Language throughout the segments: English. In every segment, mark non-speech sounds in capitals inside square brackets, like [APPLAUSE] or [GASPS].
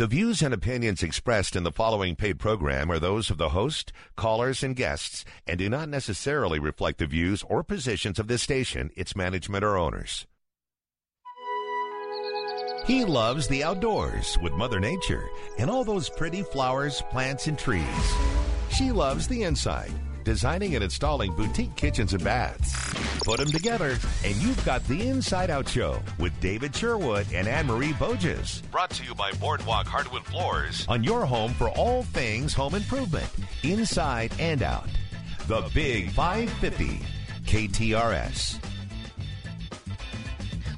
The views and opinions expressed in the following paid program are those of the host, callers, and guests, and do not necessarily reflect the views or positions of this station, its management, or owners. He loves the outdoors with Mother Nature and all those pretty flowers, plants, and trees. She loves the inside, designing and installing boutique kitchens and baths. Put them together, and you've got the Inside Out Show with David Sherwood and Anne Marie Boges. Brought to you by Boardwalk Hardwood Floors on your home for all things home improvement, inside and out. The Big 550 KTRS.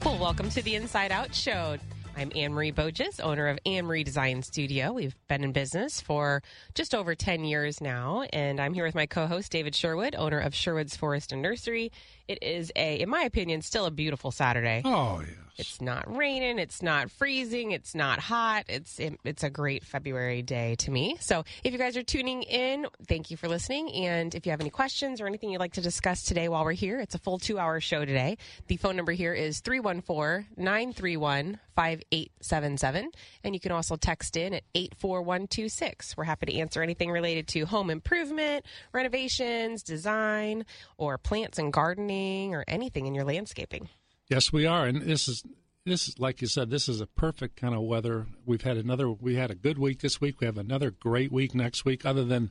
Well, welcome to the Inside Out Show. I'm Anne Marie Boges, owner of Anne Marie Design Studio. We've been in business for just over 10 years now, and I'm here with my co host, David Sherwood, owner of Sherwood's Forest and Nursery. It is a, in my opinion, still a beautiful Saturday. Oh, yes. It's not raining. It's not freezing. It's not hot. It's it, it's a great February day to me. So if you guys are tuning in, thank you for listening. And if you have any questions or anything you'd like to discuss today while we're here, it's a full two hour show today. The phone number here is 314 931 5877. And you can also text in at 84126. We're happy to answer anything related to home improvement, renovations, design, or plants and gardening, or anything in your landscaping. Yes, we are, and this is this is like you said. This is a perfect kind of weather. We've had another. We had a good week this week. We have another great week next week. Other than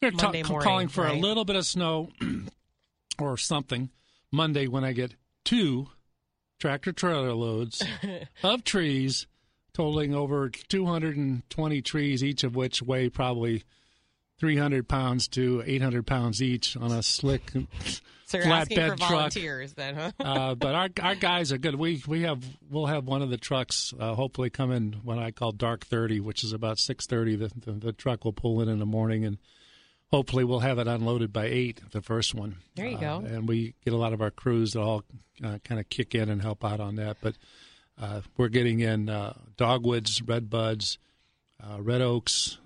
they're ta- morning, calling for right? a little bit of snow [CLEARS THROAT] or something Monday when I get two tractor trailer loads [LAUGHS] of trees totaling over 220 trees, each of which weigh probably 300 pounds to 800 pounds each on a slick So you're asking for flatbed truck. volunteers then, huh? [LAUGHS] uh, but our our guys are good. We we have we'll have one of the trucks uh, hopefully come in when I call dark thirty, which is about six thirty. The, the the truck will pull in in the morning, and hopefully we'll have it unloaded by eight. The first one. There you Uh, go. And we get a lot of our crews that all uh, kind of kick in and help out on that. But uh, we're getting in uh, dogwoods, red buds, uh, red oaks.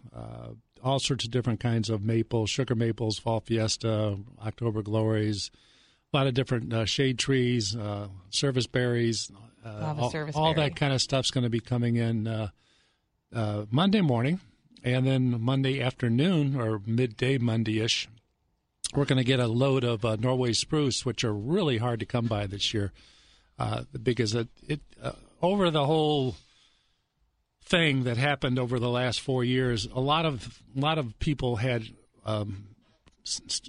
All sorts of different kinds of maples, sugar maples, fall fiesta, October glories, a lot of different uh, shade trees, uh, service berries, uh, all, service all berry. that kind of stuff's going to be coming in uh, uh, Monday morning, and then Monday afternoon or midday Monday-ish, we're going to get a load of uh, Norway spruce, which are really hard to come by this year, uh, because it, it uh, over the whole thing that happened over the last four years, a lot of a lot of people had um,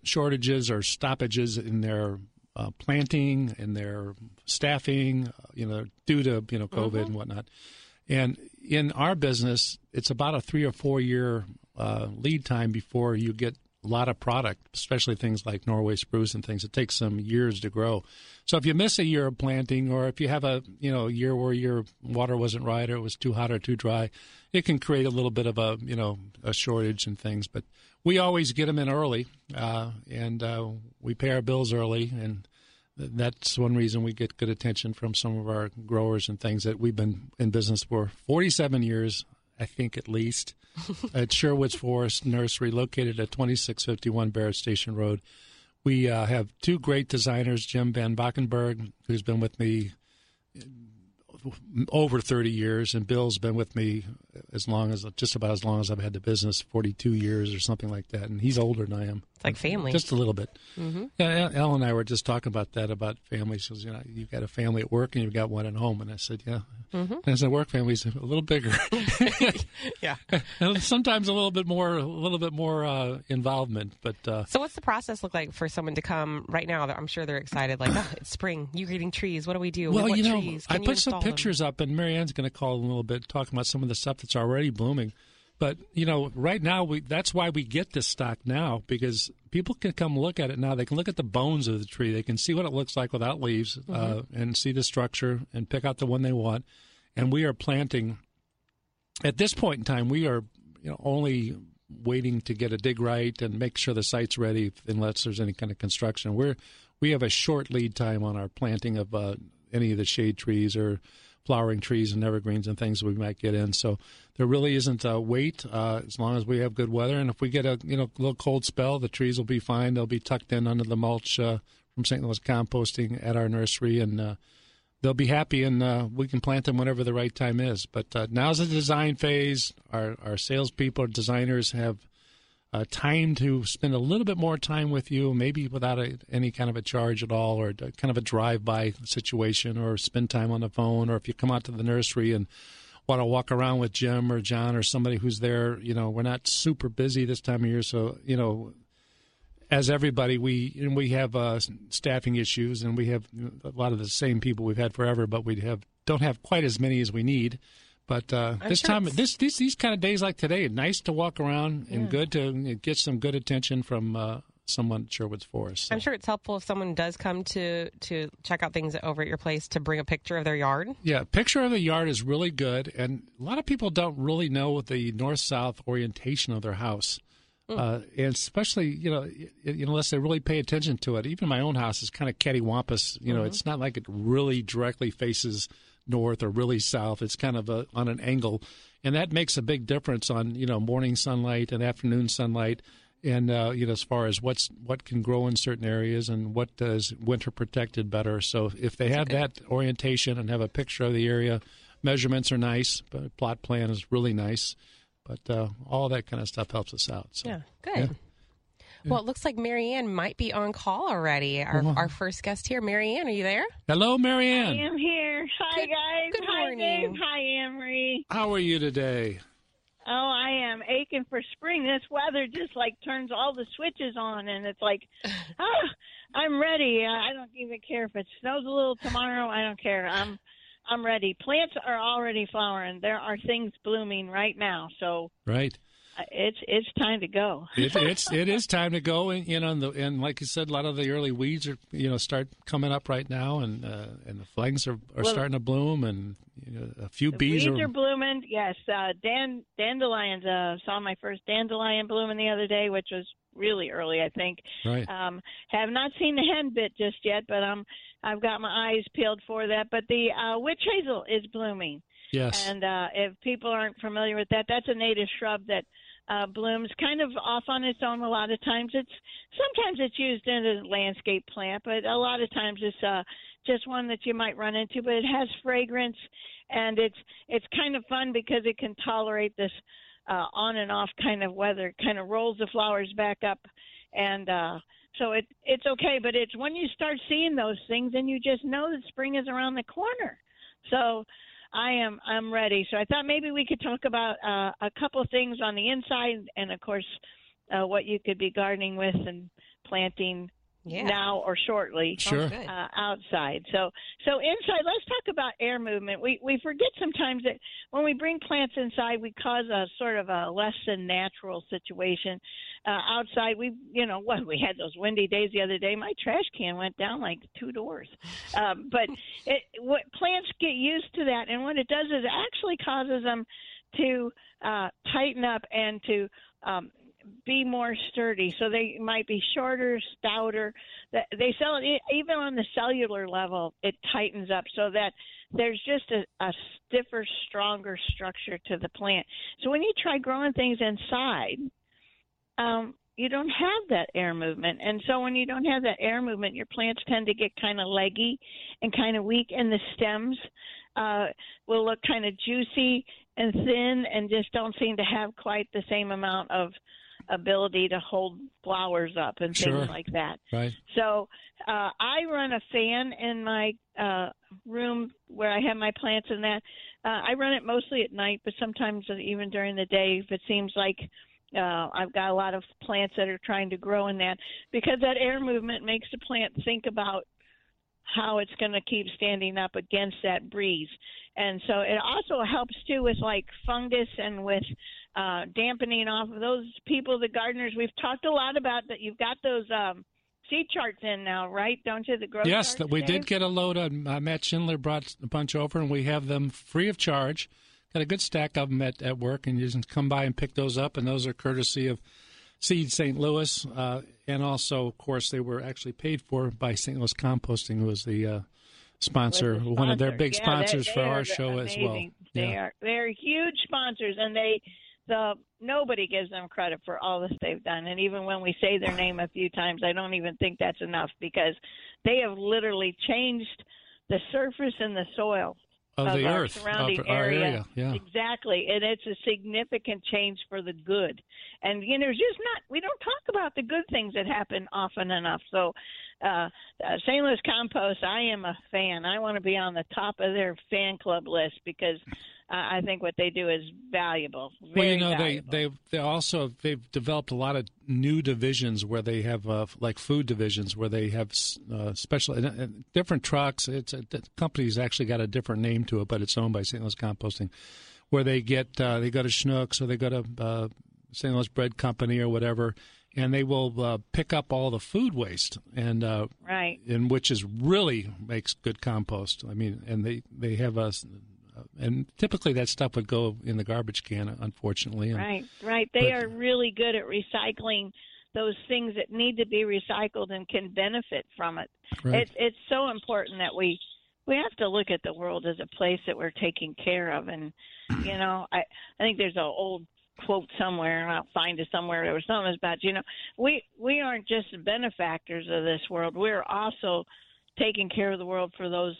shortages or stoppages in their uh, planting and their staffing, uh, you know, due to you know COVID and whatnot. And in our business, it's about a three or four year uh, lead time before you get a lot of product, especially things like Norway spruce and things. It takes some years to grow. So if you miss a year of planting, or if you have a you know a year where your water wasn't right, or it was too hot or too dry, it can create a little bit of a you know a shortage and things. But we always get them in early, uh, and uh, we pay our bills early, and that's one reason we get good attention from some of our growers and things that we've been in business for 47 years, I think at least, [LAUGHS] at Sherwood's Forest Nursery, located at 2651 Barrett Station Road. We uh, have two great designers, Jim Van Backenberg, who's been with me over 30 years, and Bill's been with me as long as just about as long as I've had the business, 42 years or something like that. And he's older than I am. It's like family. Just a little bit. Mm-hmm. Yeah, Ellen and I were just talking about that about families. Says, you know, you've got a family at work and you've got one at home. And I said, yeah. Mm-hmm. And I said, work family's a little bigger. [LAUGHS] [LAUGHS] yeah. and sometimes a little bit more, a little bit more uh, involvement. But uh, So what's the process look like for someone to come right now? I'm sure they're excited. Like, oh, it's spring. You're getting trees. What do we do? well, you know, trees? I Can you put some? Pictures up, and Marianne's going to call in a little bit, talking about some of the stuff that's already blooming. But you know, right now we that's why we get this stock now because people can come look at it now. They can look at the bones of the tree. They can see what it looks like without leaves, uh, Mm-hmm. and see the structure and pick out the one they want. And we are planting. At this point in time, we are you know only waiting to get a dig right and make sure the site's ready unless there's any kind of construction. We're we have a short lead time on our planting of uh, any of the shade trees or flowering trees and evergreens and things we might get in. So there really isn't a wait uh, as long as we have good weather. And if we get a you know little cold spell, the trees will be fine. They'll be tucked in under the mulch uh, from St. Louis composting at our nursery, and uh, they'll be happy, and uh, we can plant them whenever the right time is. But uh, now's the design phase. Our our salespeople, designers have uh, time to spend a little bit more time with you, maybe without a, any kind of a charge at all, or kind of a drive-by situation, or spend time on the phone, or if you come out to the nursery and want to walk around with Jim or John or somebody who's there. You know, we're not super busy this time of year, so you know, as everybody, we we have uh, staffing issues, and we have a lot of the same people we've had forever, but we have don't have quite as many as we need. But uh, this sure time, this these these kind of days like today, nice to walk around yeah. and good to get some good attention from uh, someone at Sherwood's Forest. So. I'm sure it's helpful if someone does come to to check out things over at your place to bring a picture of their yard. Yeah, picture of the yard is really good, and a lot of people don't really know the north south orientation of their house. Mm. Uh, and especially, you know, unless they really pay attention to it. Even my own house is kind of cattywampus. You know, mm-hmm. it's not like it really directly faces north or really south. It's kind of a, on an angle, and that makes a big difference on you know morning sunlight and afternoon sunlight, and uh, you know as far as what's what can grow in certain areas and what does winter protected better. So if they have that orientation and have a picture of the area, measurements are nice, but plot plan is really nice. But uh, all that kind of stuff helps us out. So, yeah, good. Yeah. Well, it looks like Marianne might be on call already. Our, uh-huh. our first guest here. Marianne, are you there? Hello, Marianne. I am here. Hi, good, guys. Good Hi, morning. Dave. Hi, Amory. How are you today? Oh, I am aching for spring. This weather just like turns all the switches on, and it's like, [LAUGHS] ah, I'm ready. I don't even care if it snows a little tomorrow. I don't care. I'm, I'm ready. Plants are already flowering. There are things blooming right now. So right it's it's time to go. [LAUGHS] it, it's it is time to go, and you know, and, the, and like you said, a lot of the early weeds are you know start coming up right now, and uh, and the flags are, are well, starting to bloom, and you know, a few bees weeds are, are blooming. Yes, uh, dan dandelions. Uh, saw my first dandelion blooming the other day, which was really early, I think. Right. Um, have not seen the henbit just yet, but um, I've got my eyes peeled for that. But the uh, witch hazel is blooming. Yes. And uh, if people aren't familiar with that, that's a native shrub that uh, blooms kind of off on its own. A lot of times, it's sometimes it's used in a landscape plant, but a lot of times it's uh, just one that you might run into. But it has fragrance, and it's it's kind of fun because it can tolerate this uh, on and off kind of weather. It kind of rolls the flowers back up, and uh, so it it's okay. But it's when you start seeing those things, and you just know that spring is around the corner. So I am I'm ready. So I thought maybe we could talk about uh, a couple things on the inside, and of course, uh, what you could be gardening with and planting yeah. now or shortly sure. uh, outside. So so inside, let's talk about air movement. We we forget sometimes that when we bring plants inside, we cause a sort of a less than natural situation. Uh, outside, we you know [LAUGHS] what we had those windy days the other day. My trash can went down like two doors. Um, but [LAUGHS] it, what plants get used to that, and what it does is it actually causes them to uh, tighten up and to um, be more sturdy. So they might be shorter, stouter. They sell it even on the cellular level. It tightens up so that there's just a, a stiffer, stronger structure to the plant. So when you try growing things inside, um, you don't have that air movement. And so when you don't have that air movement, your plants tend to get kind of leggy and kind of weak, and the stems uh, will look kind of juicy and thin and just don't seem to have quite the same amount of ability to hold flowers up and sure. things like that. Right. So uh, I run a fan in my uh, room where I have my plants and that. Uh, I run it mostly at night, but sometimes even during the day if it seems like uh, I've got a lot of plants that are trying to grow in that because that air movement makes the plant think about how it's going to keep standing up against that breeze. And so it also helps too with like fungus and with uh, dampening off of those people, the gardeners. We've talked a lot about that. You've got those um, seed charts in now, right? Don't you? The growth yes, charts, we Dave? did get a load. Of, uh, Matt Schindler brought a bunch over, and we have them free of charge. Got a good stack of them at, at work, and you can come by and pick those up. And those are courtesy of Seed St. Louis, uh, and also, of course, they were actually paid for by St. Louis Composting, who was the uh, sponsor, the one of their big yeah, sponsors they, for our show amazing. as well. They yeah. are they're huge sponsors, and they the nobody gives them credit for all this they've done. And even when we say their name a few times, I don't even think that's enough because they have literally changed the surface and the soil of, of the our earth, surrounding of our area. area. Yeah. Exactly, and it's a significant change for the good. And you know, there's just not we don't talk about the good things that happen often enough. So, uh, uh, St. Louis Compost, I am a fan. I want to be on the top of their fan club list because I think what they do is valuable. Well, you know, valuable. they they they also they've developed a lot of new divisions where they have uh, like food divisions where they have uh, special different trucks. It's a, the company's actually got a different name to it, but it's owned by St. Louis Composting, where they get uh, they go to Schnucks or they go to uh, St. Louis Bread Company or whatever, and they will uh, pick up all the food waste and uh, right. and which is really makes good compost. I mean, and they they have a and typically that stuff would go in the garbage can, unfortunately. And, Right, right. They but- are really good at recycling those things that need to be recycled and can benefit from it. Right. It's it's so important that we we have to look at the world as a place that we're taking care of, and you know, I I think there's an old quote somewhere, and I'll find it somewhere. There was something about you know, we we aren't just benefactors of this world. We're also taking care of the world for those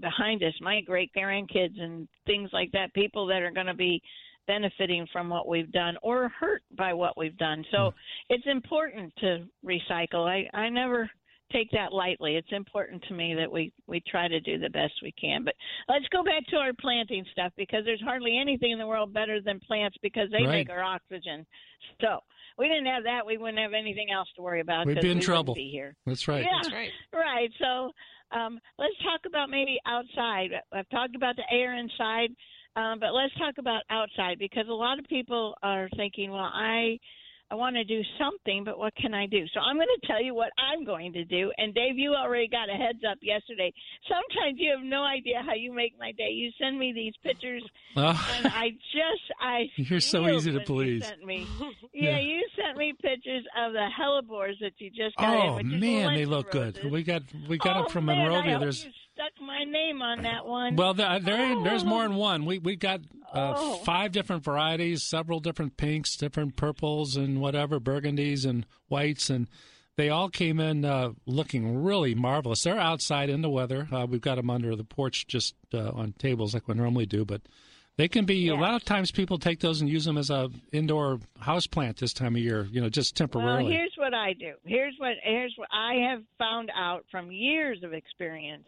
behind us, my great grandkids and things like that, people that are going to be benefiting from what we've done or hurt by what we've done. So hmm. it's important to recycle. I, I never take that lightly. It's important to me that we, we try to do the best we can. But let's go back to our planting stuff because there's hardly anything in the world better than plants because they Right. make our oxygen. So we didn't have that, we wouldn't have anything else to worry about. We'd be in we trouble. Be here. That's right. Yeah. That's right. Right. So um, let's talk about maybe outside. I've talked about the air inside, um, but let's talk about outside because a lot of people are thinking, well, I. I want to do something, but what can I do? So I'm going to tell you what I'm going to do. And Dave, you already got a heads up yesterday. Sometimes you have no idea how you make my day. You send me these pictures, Oh, [LAUGHS] and I just I [LAUGHS] You're so easy to you please. Sent me. [LAUGHS] Yeah, Yeah. you sent me pictures of the hellebores that you just got in. oh which man, they look good. We got we got oh, it from man, Monrovia. There's stuck my name on that one. well, there, there ain't, there's Oh. more than one. We we got uh, Oh. five different varieties, several different pinks, different purples, and whatever burgundies and whites, and they all came in uh, looking really marvelous. They're outside in the weather. Uh, we've got them under the porch, just uh, on tables like we normally do, but. They can be a lot of times people take those and use them as a indoor house plant this time of year, you know, just temporarily. Well, here's what I do. Here's what here's what I have found out from years of experience,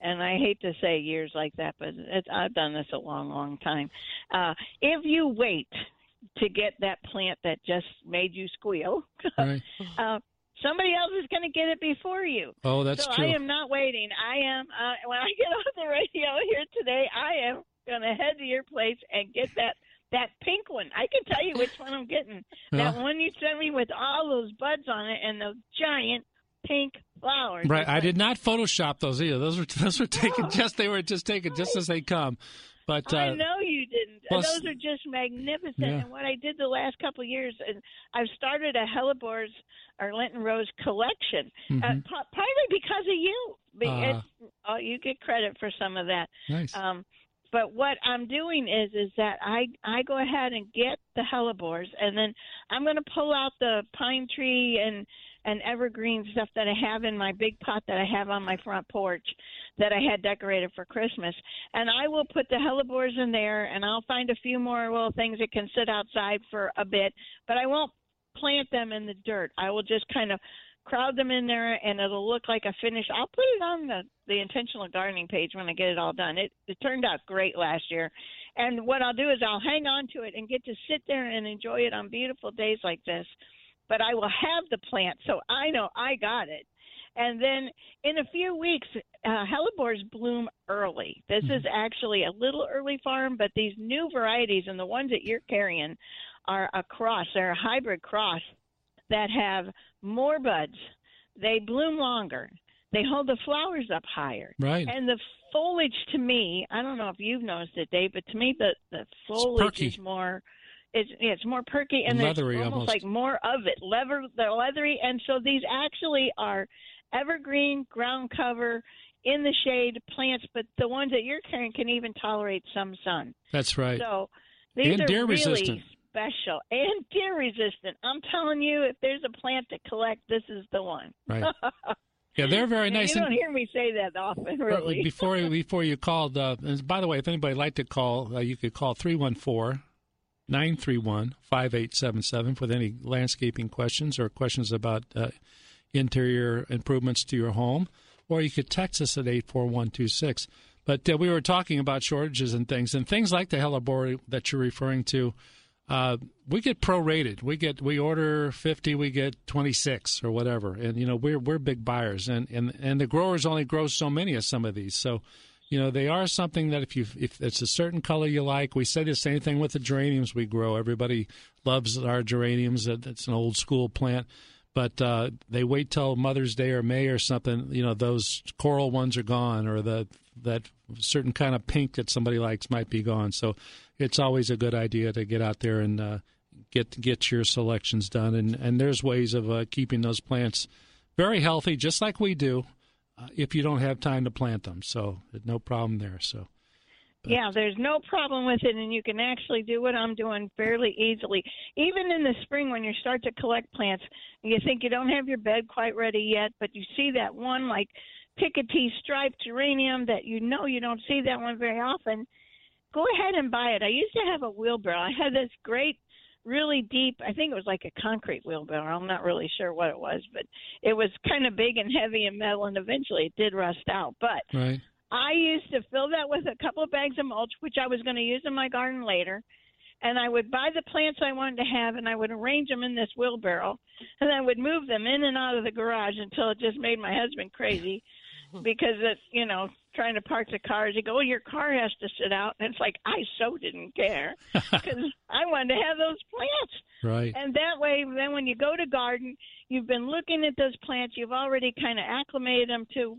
and I hate to say years like that, but it's, I've done this a long, long time. Uh, if you wait to get that plant that just made you squeal, [LAUGHS] right. uh, somebody else is going to get it before you. Oh, that's so true. I am not waiting. I am uh, when I get [LAUGHS] off the radio here today. I am going to head to your place and get that that pink one. I can tell you which one I'm getting. [LAUGHS] That one you sent me with all those buds on it and those giant pink flowers. Right, It's I like, did not Photoshop those either. Those were [LAUGHS] those were taken just they were just taken just as they come. But uh, I know you didn't. well, Those are just magnificent. Yeah. And what I did the last couple of years, and I've started a Hellebores or Lenten Rose collection, uh, mhm, p- partly because of you. Ah. oh, you get credit for some of that. nice. Um, but what I'm doing is is that I I go ahead and get the hellebores, and then I'm going to pull out the pine tree and and evergreen stuff that I have in my big pot that I have on my front porch that I had decorated for Christmas, and I will put the hellebores in there, and I'll find a few more little things that can sit outside for a bit, but I won't plant them in the dirt. I will just kind of crowd them in there and it'll look like a finished I'll put it on the the intentional gardening page when I get it all done. It it turned out great last year. And what I'll do is I'll hang on to it and get to sit there and enjoy it on beautiful days like this. But I will have the plant so I know I got it. And then in a few weeks, uh, hellebores bloom early. This is actually a little early farm, but these new varieties and the ones that you're carrying are a cross. They're a hybrid cross that have more buds. They bloom longer. They hold the flowers up higher. right. And the foliage to me, I don't know if you've noticed it, Dave, but to me the the foliage is more it's it's more perky and there's Leathery almost, almost. like more of it. Leather they're leathery and so these actually are evergreen ground cover in the shade plants, but the ones that you're carrying can even tolerate some sun. That's right. So these And are deer really resistant. special and deer resistant. I'm telling you, if there's a plant to collect, this is the one. Right. [LAUGHS] Yeah, they're very nice. You don't hear me say that often, really. Before before you called, uh, by the way, if anybody would like to call, uh, you could call 314 931 5877 with any landscaping questions or questions about uh, interior improvements to your home, or you could text us at 84126. But uh, we were talking about shortages and things, and things like the hellebore that you're referring to. Uh, we get prorated. We get we order fifty, we get twenty six or whatever, and you know we're we're big buyers, and and and the growers only grow so many of some of these, so you know they are something that if you if it's a certain color you like, we say the same thing with the geraniums we grow. Everybody loves our geraniums. It's an old school plant, but uh, they wait till Mother's Day or May or something. You know those coral ones are gone, or the that certain kind of pink that somebody likes might be gone. So it's always a good idea to get out there and uh, get get your selections done. And and there's ways of uh, keeping those plants very healthy, just like we do, uh, if you don't have time to plant them. So no problem there. So. But. Yeah, there's no problem with it, and you can actually do what I'm doing fairly easily. Even in the spring, when you start to collect plants, you think you don't have your bed quite ready yet, but you see that one like Picotee striped geranium that you know you don't see that one very often, go ahead and buy it. I used to have a wheelbarrow. I had this great, really deep, I think it was like a concrete wheelbarrow. I'm not really sure what it was, but it was kind of big and heavy and metal, and eventually it did rust out. But right. I used to fill that with a couple of bags of mulch, which I was going to use in my garden later. And I would buy the plants I wanted to have, and I would arrange them in this wheelbarrow, and I would move them in and out of the garage until it just made my husband crazy [LAUGHS] because it, you know, trying to park the cars. They go, "Oh, your car has to sit out," and it's like I so didn't care [LAUGHS] because I wanted to have those plants. Right. And that way, then when you go to garden, you've been looking at those plants. You've already kind of acclimated them to,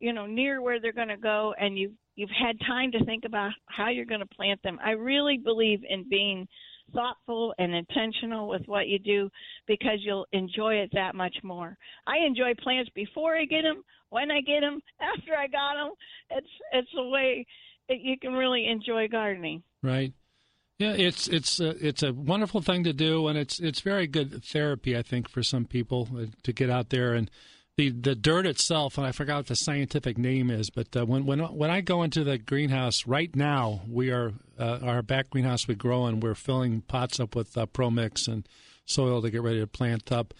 you know, near where they're going to go, and you've you've had time to think about how you're going to plant them. I really believe in being thoughtful and intentional with what you do because you'll enjoy it that much more. I enjoy plants before I get them, when I get them, [LAUGHS] after I got them. It's it's a way that you can really enjoy gardening. Right. Yeah, it's it's a, it's a wonderful thing to do, and it's it's very good therapy, I think, for some people uh, to get out there and the the dirt itself, and I forgot what the scientific name is, but uh, when when when I go into the greenhouse right now, we are uh, our back greenhouse we grow in. We're filling pots up with uh, Pro Mix and soil to get ready to plant up.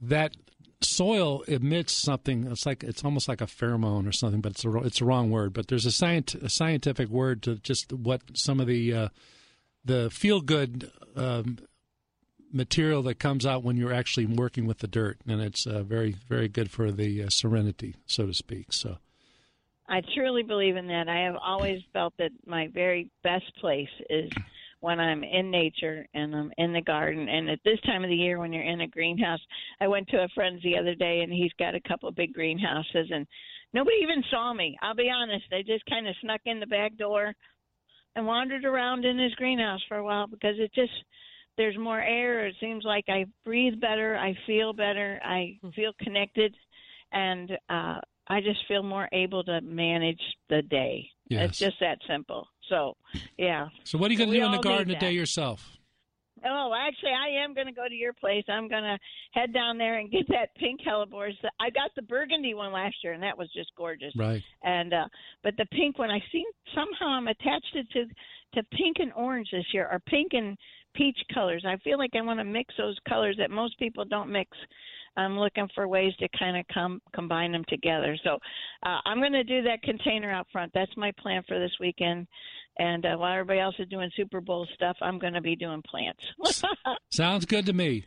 That soil emits something. It's like it's almost like a pheromone or something, but it's a it's a wrong word. But there's a, scient, a scientific word to just what some of the uh, the feel good um, material that comes out when you're actually working with the dirt, and it's uh, very very good for the uh, serenity, so to speak. So. I truly believe in that. I have always felt that my very best place is when I'm in nature and I'm in the garden. And at this time of the year, when you're in a greenhouse, I went to a friend's the other day, and he's got a couple of big greenhouses, and nobody even saw me. I'll be honest; they just kind of snuck in the back door and wandered around in his greenhouse for a while because it just there's more air. It seems like I breathe better. I feel better. I hmm. feel connected, and uh, I just feel more able to manage the day. Yes. It's just that simple. So, yeah. So, what are you going to do in the garden today yourself? Oh, actually, I am going to go to your place. I'm going to head down there and get that pink hellebores. I got the burgundy one last year, and that was just gorgeous. Right. And uh, but the pink one, I see somehow I'm attached it to to pink and orange this year, or pink and peach colors. I feel like I want to mix those colors that most people don't mix. I'm looking for ways to kind of com- combine them together. So uh, I'm going to do that container out front. That's my plan for this weekend. And uh, while everybody else is doing Super Bowl stuff, I'm going to be doing plants. [LAUGHS] Sounds good to me.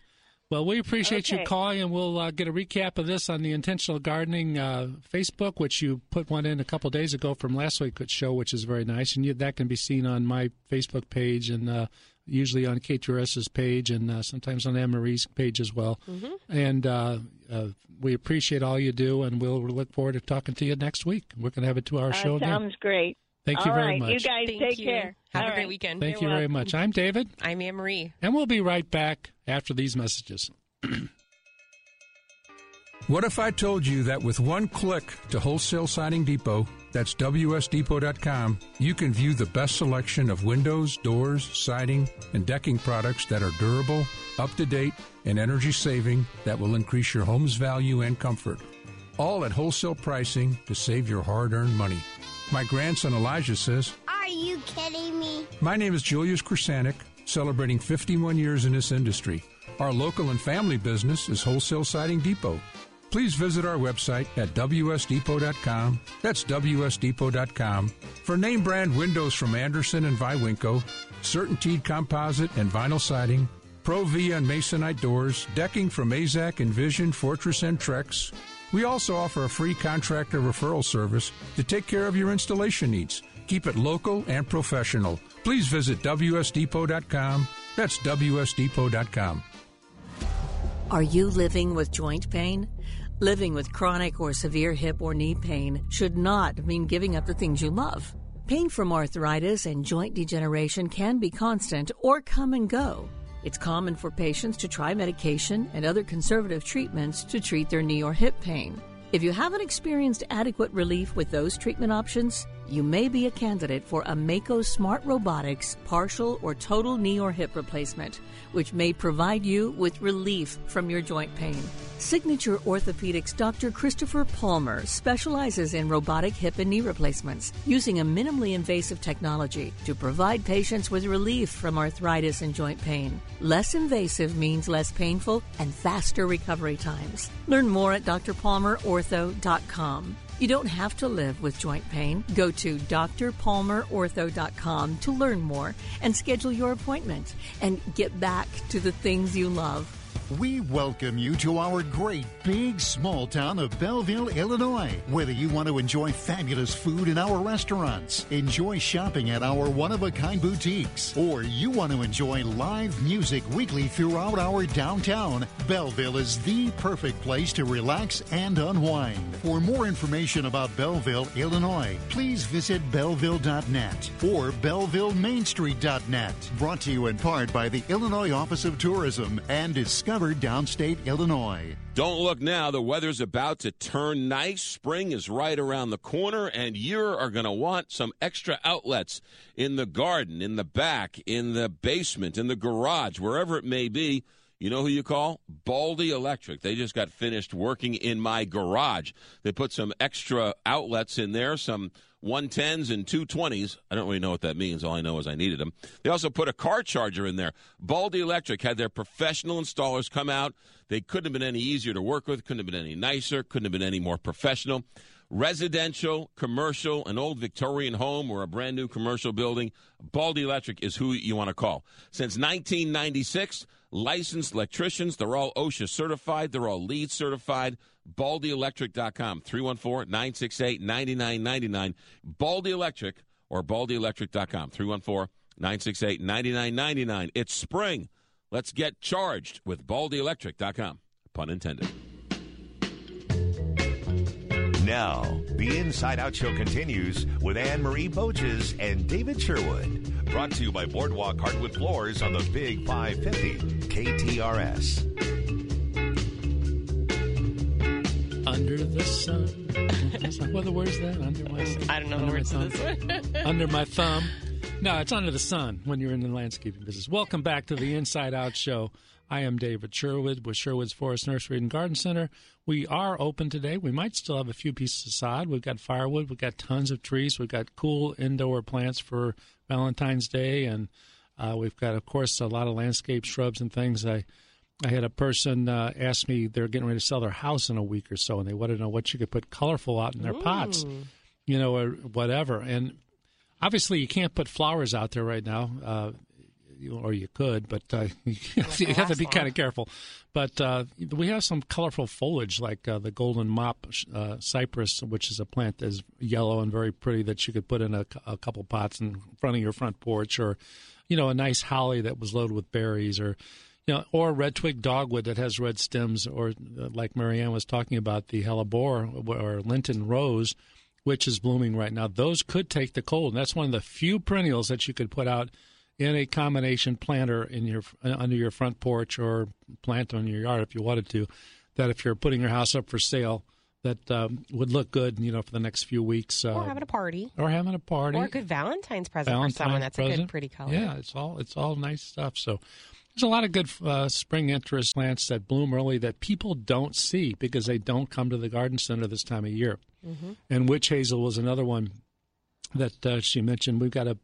Well, we appreciate okay. you calling, and we'll uh, get a recap of this on the Intentional Gardening uh, Facebook, which you put one in a couple days ago from last week's show, which is very nice. And you, that can be seen on my Facebook page and uh, usually on KTRS's page and uh, sometimes on Anne Marie's page as well. Mm-hmm. And uh, uh, we appreciate all you do, and we'll look forward to talking to you next week. We're going to have a two hour show now. sounds again. great. Thank all you very right. much. You guys Thank take you. care. Have all a great weekend. Thank You're you very much. I'm David. I'm Anne Marie. And we'll be right back after these messages. [CLEARS THROAT] What if I told you that with one click to Wholesale Siding Depot, that's WSDepot.com, you can view the best selection of windows, doors, siding, and decking products that are durable, up to date, and energy saving that will increase your home's value and comfort. all at wholesale pricing to save your hard earned money. My grandson Elijah says, Are you kidding me? My name is Julius Krasanik, celebrating 51 years in this industry. Our local and family business is Wholesale Siding Depot. Please visit our website at wsdepot.com. That's wsdepot.com for name brand windows from Andersen and Viwinco, CertainTeed composite and vinyl siding, ProVia and Masonite doors, decking from Mazak, Envision, Fortress, and Trex. We also offer a free contractor referral service to take care of your installation needs. Keep it local and professional. Please visit wsdepot.com. That's wsdepot.com. Are you living with joint pain? Living with chronic or severe hip or knee pain should not mean giving up the things you love. Pain from arthritis and joint degeneration can be constant or come and go. It's common for patients to try medication and other conservative treatments to treat their knee or hip pain. If you haven't experienced adequate relief with those treatment options, you may be a candidate for a Mako Smart Robotics partial or total knee or hip replacement, which may provide you with relief from your joint pain. Signature Orthopedics Dr. Christopher Palmer specializes in robotic hip and knee replacements using a minimally invasive technology to provide patients with relief from arthritis and joint pain. Less invasive means less painful and faster recovery times. Learn more at drpalmerortho.com. You don't have to live with joint pain. Go to drpalmerortho.com to learn more and schedule your appointment and get back to the things you love. We welcome you to our great big small town of Belleville, Illinois. Whether you want to enjoy fabulous food in our restaurants, enjoy shopping at our one of a kind boutiques, or you want to enjoy live music weekly throughout our downtown, Belleville is the perfect place to relax and unwind. For more information about Belleville, Illinois, please visit belleville.net or bellevillemainstreet.net. Brought to you in part by the Illinois Office of Tourism and Discover Downstate Illinois. Don't look now. The weather's about to turn nice. Spring is right around the corner, and you are going to want some extra outlets in the garden, in the back, in the basement, in the garage, wherever it may be. You know who you call? Baldy Electric. They just got finished working in my garage. They put some extra outlets in there, some 110s and 220s. I don't really know what that means. All I know is I needed them. They also put a car charger in there. Baldy Electric had their professional installers come out. They couldn't have been any easier to work with, couldn't have been any nicer, couldn't have been any more professional. Residential, commercial, an old Victorian home or a brand new commercial building, Baldy Electric is who you want to call. Since 1996, licensed electricians, they're all OSHA certified, they're all LEED certified. BaldyElectric.com, 314 968 9999. Baldy Electric or BaldyElectric.com, 314 968 9999. It's spring. Let's get charged with BaldyElectric.com. Pun intended. Now, the Inside Out Show continues with Anne Marie Boches and David Sherwood. Brought to you by Boardwalk Hardwood Floors on the Big 550 KTRS. Under the sun. what the word's that? Under my sun. I don't know the Under words to thumb. this one. [LAUGHS] under my thumb. No, it's under the sun when you're in the landscaping business. Welcome back to the Inside Out Show. I am David Sherwood with Sherwood's Forest Nursery and Garden Center. We are open today. We might still have a few pieces of sod. We've got firewood. We've got tons of trees. We've got cool indoor plants for Valentine's Day, and uh, we've got, of course, a lot of landscape shrubs and things. I I had a person uh, ask me they're getting ready to sell their house in a week or so, and they wanted to know what you could put colorful out in their pots, you know, or whatever. And obviously, you can't put flowers out there right now, uh, you- or you could, but uh, [LAUGHS] you have to be kind of careful. But uh, we have some colorful foliage, like uh, the golden mop uh, cypress, which is a plant that is yellow and very pretty that you could put in a, a couple pots in front of your front porch, or you know, a nice holly that was loaded with berries, or you know, or red twig dogwood that has red stems, or uh, like Marianne was talking about, the hellebore or Lenten rose, which is blooming right now. Those could take the cold, and that's one of the few perennials that you could put out in a combination planter in your uh, under your front porch or plant on your yard if you wanted to. That if you're putting your house up for sale, that um, would look good, you know, for the next few weeks. Uh, or having a party. or having a party, Or a good Valentine's present Valentine's for someone. That's a good, pretty color. Yeah, it's all it's all nice stuff. So There's a lot of good uh, spring interest plants that bloom early that people don't see because they don't come to the garden center this time of year. Mm-hmm. And witch hazel was another one that uh, she mentioned. We've got a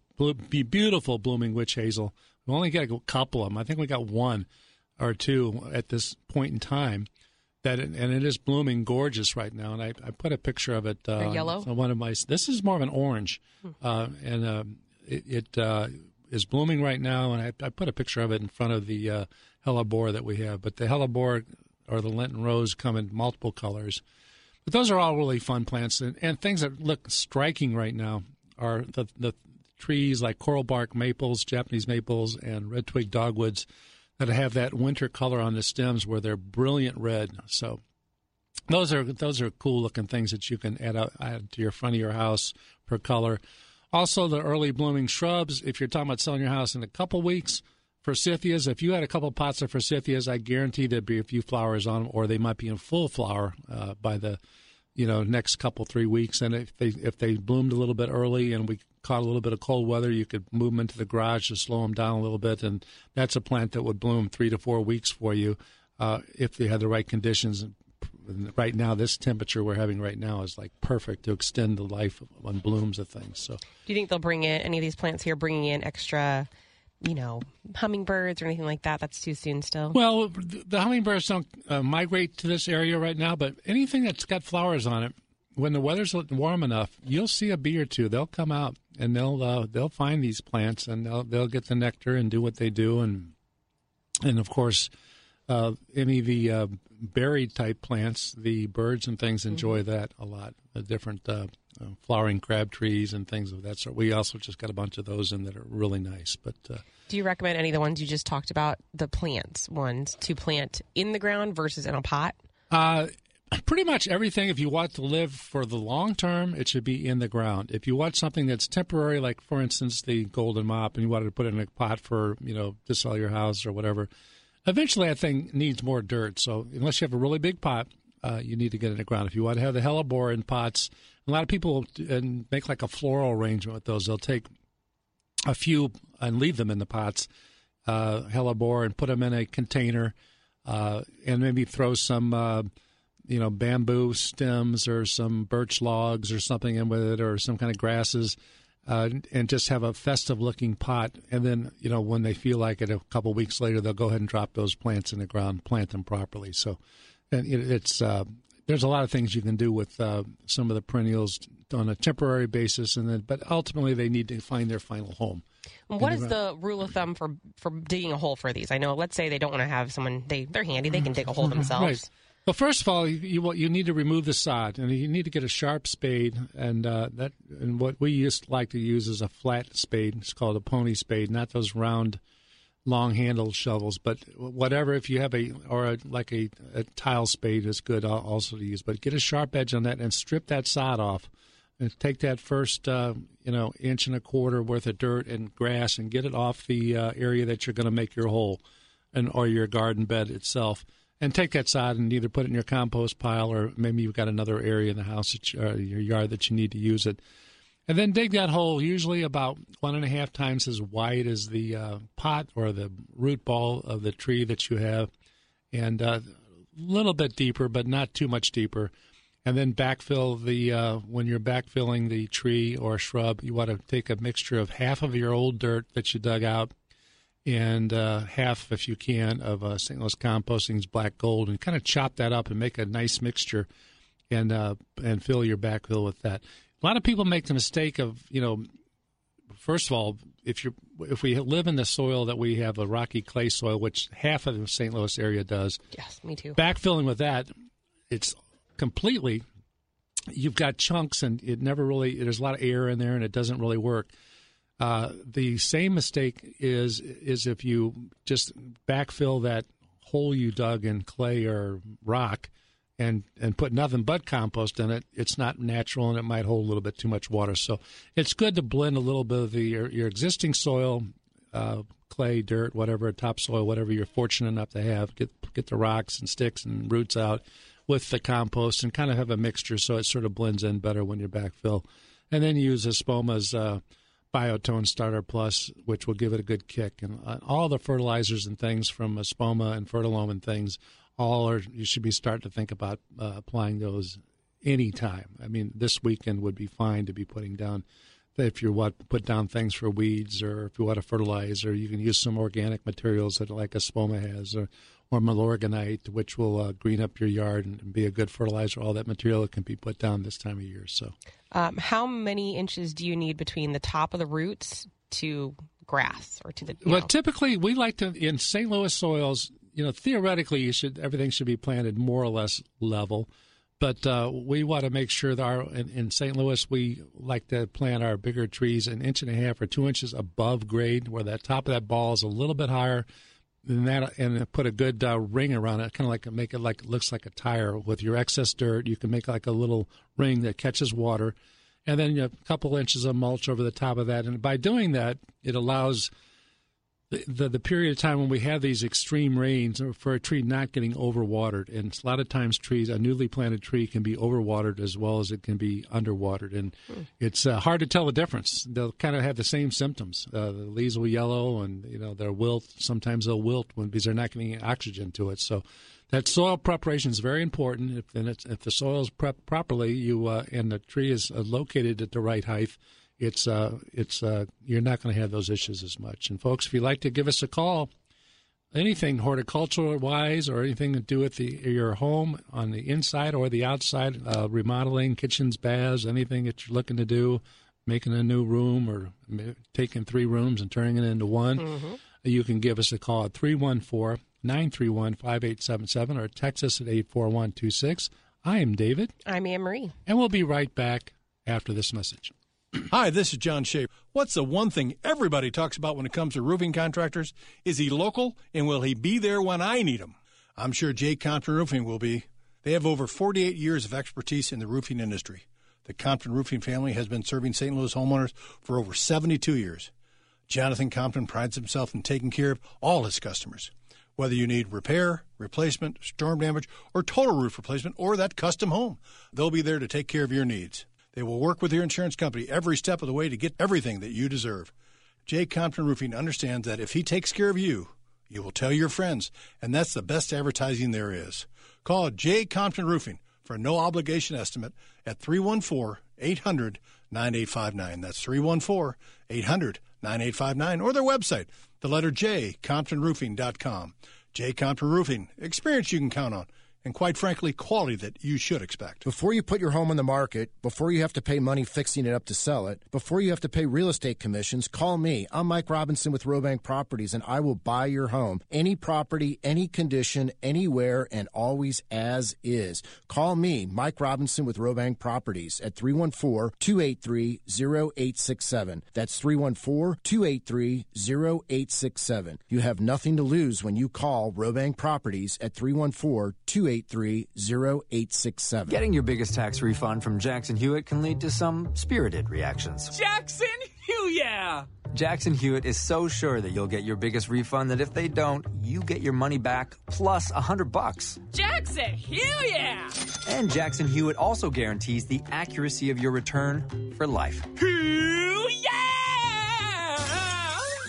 be beautiful blooming witch hazel. We only got a couple of them. I think we got one or two at this point in time. That and it is blooming gorgeous right now. And I, I put a picture of it. Uh, yellow. On one of my. This is more of an orange, hmm. uh, and uh, it, it uh, is blooming right now. And I, I, put a picture of it in front of the uh, hellebore that we have. But the hellebore or the Lenten rose come in multiple colors. But those are all really fun plants and, and things that look striking right now are the the trees like coral bark maples, Japanese maples, and red twig dogwoods that have that winter color on the stems where they're brilliant red. So those are those are cool looking things that you can add, out, add to your front of your house for color. Also, the early blooming shrubs. If you're talking about selling your house in a couple weeks, forsythias. If you had a couple pots of forsythias, I guarantee there'd be a few flowers on them, or they might be in full flower uh, by the you know next couple three weeks. And if they if they bloomed a little bit early and we caught a little bit of cold weather, you could move them into the garage to slow them down a little bit, and that's a plant that would bloom three to four weeks for you uh, if they had the right conditions. Right now, this temperature we're having right now is like perfect to extend the life on blooms of things. So, do you think they'll bring in any of these plants here, bringing in extra? you know, hummingbirds or anything like that? That's too soon still. Well, the hummingbirds don't uh, migrate to this area right now, but anything that's got flowers on it, when the weather's warm enough, you'll see a bee or two. They'll come out and they'll uh, they'll find these plants and they'll they'll get the nectar and do what they do and and of course uh, any of the uh, berry type plants, the birds and things enjoy mm-hmm. that a lot. The different uh, uh, flowering crab trees and things of that sort. We also just got a bunch of those in that are really nice. But uh, do you recommend any of the ones you just talked about, the plants ones, to plant in the ground versus in a pot? Uh, [CLEARS THROAT] pretty much everything if you want to live for the long term it should be in the ground if you want something that's temporary like for instance the golden mop and you wanted to put it in a pot for you know to sell your house or whatever eventually that thing needs more dirt so unless you have a really big pot uh, you need to get in the ground. If you want to have the hellebore in pots a lot of people and make like a floral arrangement with those. They'll take a few and leave them in the pots uh, hellebore and put them in a container uh, and maybe throw some uh, you know bamboo stems or some birch logs or something in with it or some kind of grasses uh, and just have a festive looking pot and then you know when they feel like it a couple weeks later they'll go ahead and drop those plants in the ground plant them properly so and it, it's uh, there's a lot of things you can do with uh, some of the perennials on a temporary basis and then but ultimately they need to find their final home what is the rule of thumb for for digging a hole for these? I know. Let's say they don't want to have someone. They they're handy. They can dig a hole [LAUGHS] themselves. Right. Well, first of all, you, you need to remove the sod, and you need to get a sharp spade, and uh, that and what we used to like to use is a flat spade. It's called a pony spade, not those round, long-handled shovels. But whatever, if you have a or a, like a, a tile spade is good also to use. But get a sharp edge on that and strip that sod off, and take that first uh, you know inch and a quarter worth of dirt and grass and get it off the uh, area that you're going to make your hole, and or your garden bed itself and take that sod and either put it in your compost pile or maybe you've got another area in the house, you, uh, your yard that you need to use it. And then dig that hole usually about one and a half times as wide as the uh, pot or the root ball of the tree that you have, and a uh, little bit deeper, but not too much deeper. And then backfill the uh, when you're backfilling the tree or shrub, you want to take a mixture of half of your old dirt that you dug out and uh, half, if you can, of uh, St. Louis Composting's Black Gold, and kind of chop that up and make a nice mixture, and uh, and fill your backfill with that. A lot of people make the mistake of, you know, first of all, if you if we live in the soil that we have a rocky clay soil, which half of the St. Louis area does, yes, me too. Backfilling with that, it's completely. You've got chunks, and it never really. There's a lot of air in there, and it doesn't really work. Uh, the same mistake is is if you just backfill that hole you dug in clay or rock and and put nothing but compost in it, it's not natural and it might hold a little bit too much water. So it's good to blend a little bit of the your, your existing soil, uh, clay, dirt, whatever, topsoil, whatever you're fortunate enough to have. Get get the rocks and sticks and roots out with the compost and kind of have a mixture so it sort of blends in better when you backfill. And then use Espoma's uh, Biotone Starter Plus, which will give it a good kick, and uh, all the fertilizers and things from Espoma and Fertilome and things, all are you should be starting to think about uh, applying those anytime. I mean, this weekend would be fine to be putting down. If you want to put down things for weeds, or if you want to fertilize, or you can use some organic materials that like Espoma has, or or Milorganite, which will uh, green up your yard and be a good fertilizer. All that material can be put down this time of year. So, Um, how many inches do you need between the top of the roots to grass or to the? well, know? typically we like to in St. Louis soils. You know, theoretically, you should everything should be planted more or less level. But uh, we want to make sure that our in, in St. Louis we like to plant our bigger trees an inch and a half or two inches above grade, where that top of that ball is a little bit higher than that, and put a good uh, ring around it, kind of like make it like it looks like a tire. With your excess dirt, you can make like a little ring that catches water, and then you have a couple inches of mulch over the top of that. And by doing that, it allows the, the, the period of time when we have these extreme rains for a tree not getting overwatered. And a lot of times, trees, a newly planted tree, can be overwatered as well as it can be underwatered, and it's uh, hard to tell the difference. They'll kind of have the same symptoms. Uh, the leaves will yellow, and you know they'll wilt. Sometimes they'll wilt when because they're not getting oxygen to it. So. That soil preparation is very important. If, if the soil is prepped properly, you uh, and the tree is uh, located at the right height, it's uh, it's uh, you're not going to have those issues as much. And folks, if you'd like to give us a call, anything horticultural wise or anything to do with the, your home on the inside or the outside, uh, remodeling, kitchens, baths, anything that you're looking to do, making a new room or taking three rooms and turning it into one, you can give us a call at 314 931 5877 or text us at 84126. I am David, I'm Anne Marie. and we'll be right back after this message. [CLEARS THROAT] Hi, this is John Shea. What's the one thing everybody talks about when it comes to roofing contractors? Is he local and will he be there when I need him? I'm sure J. Compton Roofing will be. They have over 48 years of expertise in the roofing industry. The Compton Roofing family has been serving St. Louis homeowners for over 72 years. Jonathan Compton prides himself in taking care of all his customers. Whether you need repair, replacement, storm damage, or total roof replacement, or that custom home, they'll be there to take care of your needs. They will work with your insurance company every step of the way to get everything that you deserve. J. Compton Roofing understands that if he takes care of you, you will tell your friends, and that's the best advertising there is. Call J. Compton Roofing for a no obligation estimate at 314 800 9859. That's 314 800 9859 or their website, the letter J, ComptonRoofing.com. J. Compton Roofing, experience you can count on, and quite frankly, quality that you should expect. Before you put your home on the market, before you have to pay money fixing it up to sell it, before you have to pay real estate commissions, call me. I'm Mike Robinson with Robank Properties, and I will buy your home. Any property, any condition, anywhere, and always as is. Call me, Mike Robinson with Robank Properties at 314 283 0867. That's 314 283 0867. You have nothing to lose when you call Robank Properties at 314 283 0867. Getting your biggest tax refund from Jackson Hewitt can lead to some spirited reactions. Jackson Hugh, yeah! Jackson Hewitt is so sure that you'll get your biggest refund that if they don't, you get your money back plus a hundred bucks. Jackson Hugh, yeah! And Jackson Hewitt also guarantees the accuracy of your return for life. Hugh, yeah!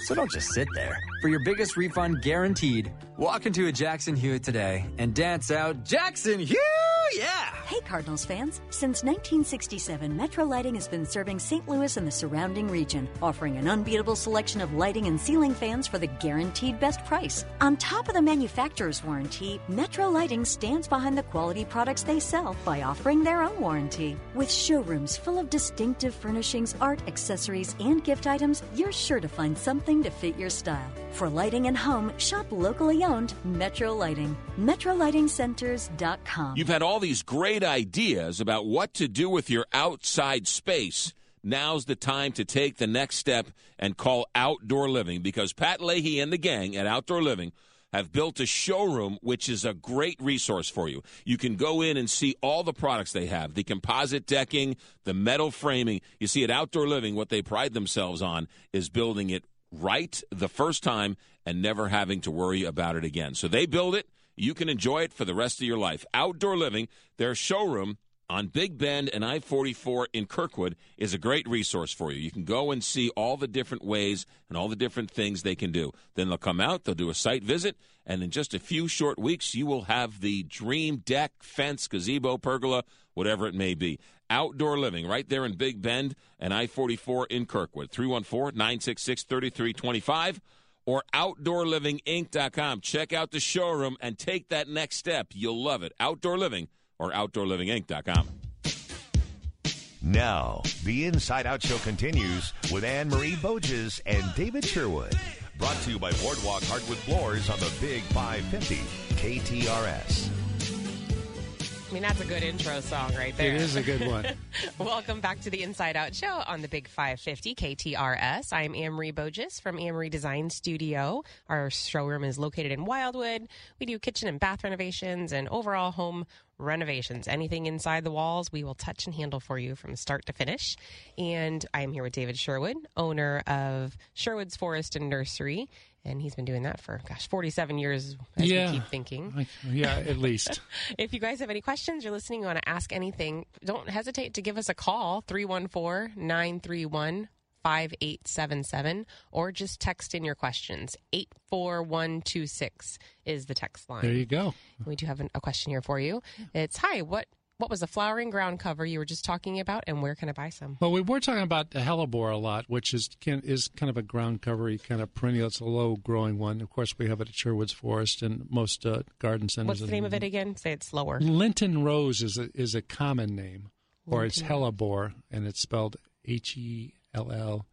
So don't just sit there. For your biggest refund guaranteed, walk into a Jackson Hewitt today and dance out Jackson Hewitt! yeah! Hey, Cardinals fans. Since 1967, Metro Lighting has been serving St. Louis and the surrounding region, offering an unbeatable selection of lighting and ceiling fans for the guaranteed best price. On top of the manufacturer's warranty, Metro Lighting stands behind the quality products they sell by offering their own warranty. With showrooms full of distinctive furnishings, art, accessories, and gift items, you're sure to find something to fit your style. For lighting and home, shop locally owned Metro Lighting. MetroLightingCenters.com. You've had all these great ideas about what to do with your outside space. Now's the time to take the next step and call Outdoor Living because Pat Leahy and the gang at Outdoor Living have built a showroom which is a great resource for you. You can go in and see all the products they have the composite decking, the metal framing. You see, at Outdoor Living, what they pride themselves on is building it right the first time and never having to worry about it again. So they build it. You can enjoy it for the rest of your life. Outdoor Living, their showroom on Big Bend and I 44 in Kirkwood is a great resource for you. You can go and see all the different ways and all the different things they can do. Then they'll come out, they'll do a site visit, and in just a few short weeks, you will have the dream deck, fence, gazebo, pergola, whatever it may be. Outdoor living right there in Big Bend and I 44 in Kirkwood. 314 966 3325 or OutdoorLivingInc.com. Check out the showroom and take that next step. You'll love it. Outdoor Living or OutdoorLivingInc.com. Now, the Inside Out Show continues with Anne Marie Boges and David Sherwood. Brought to you by Boardwalk Hardwood Floors on the Big 550 KTRS. I mean, that's a good intro song right there. It is a good one. [LAUGHS] Welcome back to the Inside Out Show on the Big 550 KTRS. I'm Amory Bogus from Amory Design Studio. Our showroom is located in Wildwood. We do kitchen and bath renovations and overall home renovations. Anything inside the walls, we will touch and handle for you from start to finish. And I am here with David Sherwood, owner of Sherwood's Forest and Nursery. And he's been doing that for, gosh, 47 years, as yeah. we keep thinking. Like, yeah, at [LAUGHS] least. if you guys have any questions, you're listening, you want to ask anything, don't hesitate to give us a call 314 931 5877 or just text in your questions. 84126 is the text line. There you go. We do have an, a question here for you. It's Hi, what what was the flowering ground cover you were just talking about, and where can I buy some? Well, we were talking about the hellebore a lot, which is can, is kind of a ground covery kind of perennial. It's a low growing one. Of course, we have it at Sherwood's Forest and most uh, garden centers. What's the name of it again? Say it's slower. Lenten Rose is a, is a common name, or it's hellebore, and it's spelled H E L L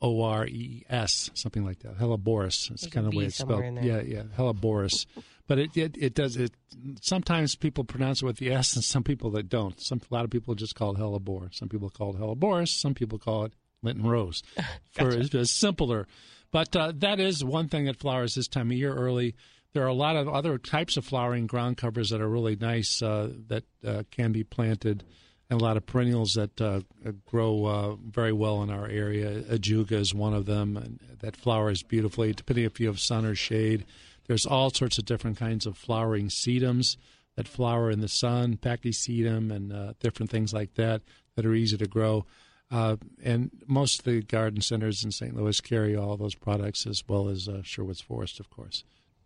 O R E E S, something like that. Helleborus. It's There's kind of the way it's spelled. Yeah, yeah, Helleborus. But it, it it does it. Sometimes people pronounce it with the S, and some people that don't. Some a lot of people just call it hellebore. Some people call it Helleborus. Some people call it Lenten Rose. [LAUGHS] For it's it's simpler. But uh, that is one thing that flowers this time of year early. There are a lot of other types of flowering ground covers that are really nice uh, that uh, can be planted, and a lot of perennials that uh, grow uh, very well in our area. Ajuga is one of them, and that flowers beautifully, depending if you have sun or shade. There's all sorts of different kinds of flowering sedums that flower in the sun, pachysedum, and uh, different things like that that are easy to grow. Uh, and most of the garden centers in St. Louis carry all those products as well as uh, Sherwood's Forest, of course.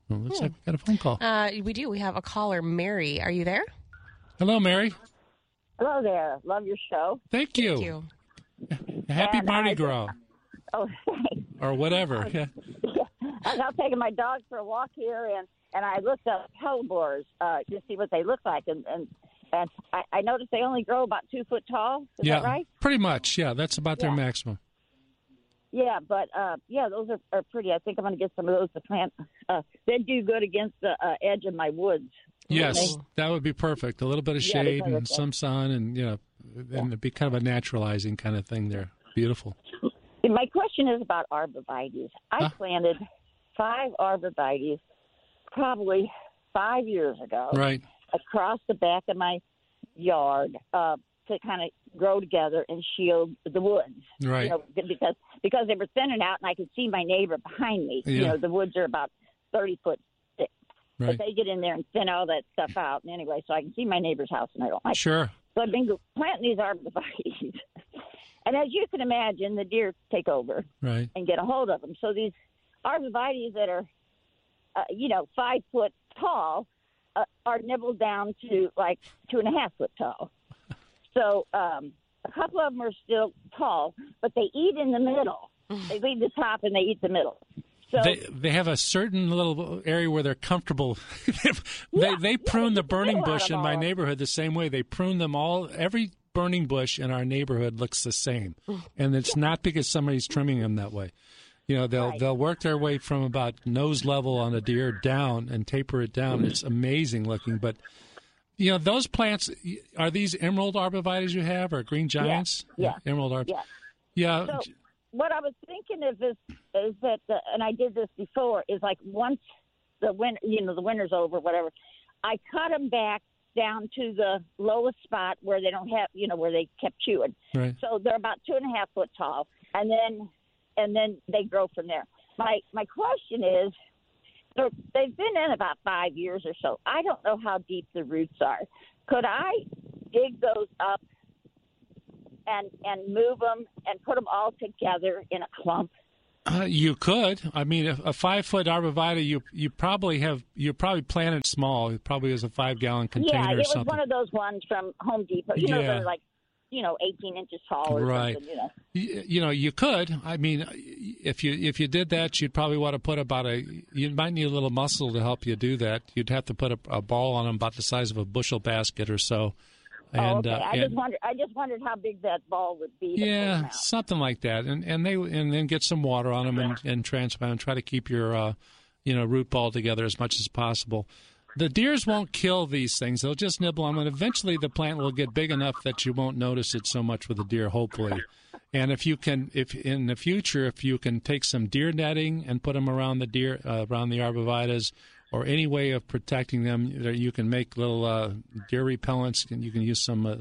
Well, looks Hmm. like we got a phone call. Uh, we do. We have a caller, Mary. Are you there? Hello, Mary. Hello there. Love your show. Thank you. Thank you. Happy And Mardi Gras Oh, [LAUGHS] thanks. or whatever. Yeah. [LAUGHS] I was out taking my dog for a walk here, and and I looked up hellebores uh, to see what they look like, and and and I, I noticed they only grow about two foot tall. Is yeah, that right? pretty much. Yeah, that's about their maximum. Yeah, but uh, yeah, those are, are pretty. I think I'm going to get some of those to plant. Uh, they do good against the uh, edge of my woods. Yes, that would be perfect. A little bit of shade because and some sun, and you know, and it'd be kind of a naturalizing kind of thing there. Beautiful. My question is about arborvitaes. I Huh? planted five arborvitaes probably five years ago. Right. across the back of my yard uh, to kind of grow together and shield the woods. Right. You know, because because they were thinning out, and I could see my neighbor behind me. You know, the woods are about thirty foot thick, Right. but they get in there and thin all that stuff out. And anyway, so I can see my neighbor's house, and I don't like. it. Sure. So I've been planting these arborvitaes, [LAUGHS] and as you can imagine, the deer take over Right. and get a hold of them. So these arborvitaes that are, uh, you know, five foot tall, uh, are nibbled down to like two and a half foot tall. So um, a couple of them are still tall, but they eat in the middle. they leave the top and they eat the middle. So they they have a certain little area where they're comfortable. [LAUGHS] they they prune the burning bush in my neighborhood the same way. They prune them all. Every burning bush in our neighborhood looks the same, and it's not because somebody's trimming them that way. You know, they'll they'll work their way from about nose level on a deer down and taper it down. It's amazing looking, but. You know those plants. Are these emerald arborvitaes you have, or green giants? yeah, emerald arbor. yeah. Yeah, So what I was thinking of is is that, the, and I did this before, is like once the win, you know, the winter's over, whatever, I cut them back down to the lowest spot where they don't have, you know, where they kept chewing. Right. So they're about two and a half foot tall, and then and then they grow from there. My my question is, they've been in about five years or so. I don't know how deep the roots are. Could I dig those up and and move them and put them all together in a clump? Uh, you could. I mean, a, a five foot arborvitae, you you probably have you probably planted small. It probably is a five gallon container yeah, it or was one of those ones from Home Depot. You know, Yeah. they're like you know, 18 inches tall or Right. You know. Y- you know, you could. I mean, if you if you did that, you'd probably want to put about a. You might need a little muscle to help you do that. You'd have to put a, a ball on them about the size of a bushel basket or so. And, oh, okay. uh, I and- just wondered. I just wondered how big that ball would be. to put 'em yeah, something like that, and and they and then get some water on them and, and transplant. And try to keep your uh, you know root ball together as much as possible. The deers won't kill these things; they'll just nibble on them, and eventually the plant will get big enough that you won't notice it so much with the deer. Hopefully, and if you can, if in the future, if you can take some deer netting and put them around the deer, uh, around the arborvitaes, or any way of protecting them, you can make little uh, deer repellents. And you can use some uh,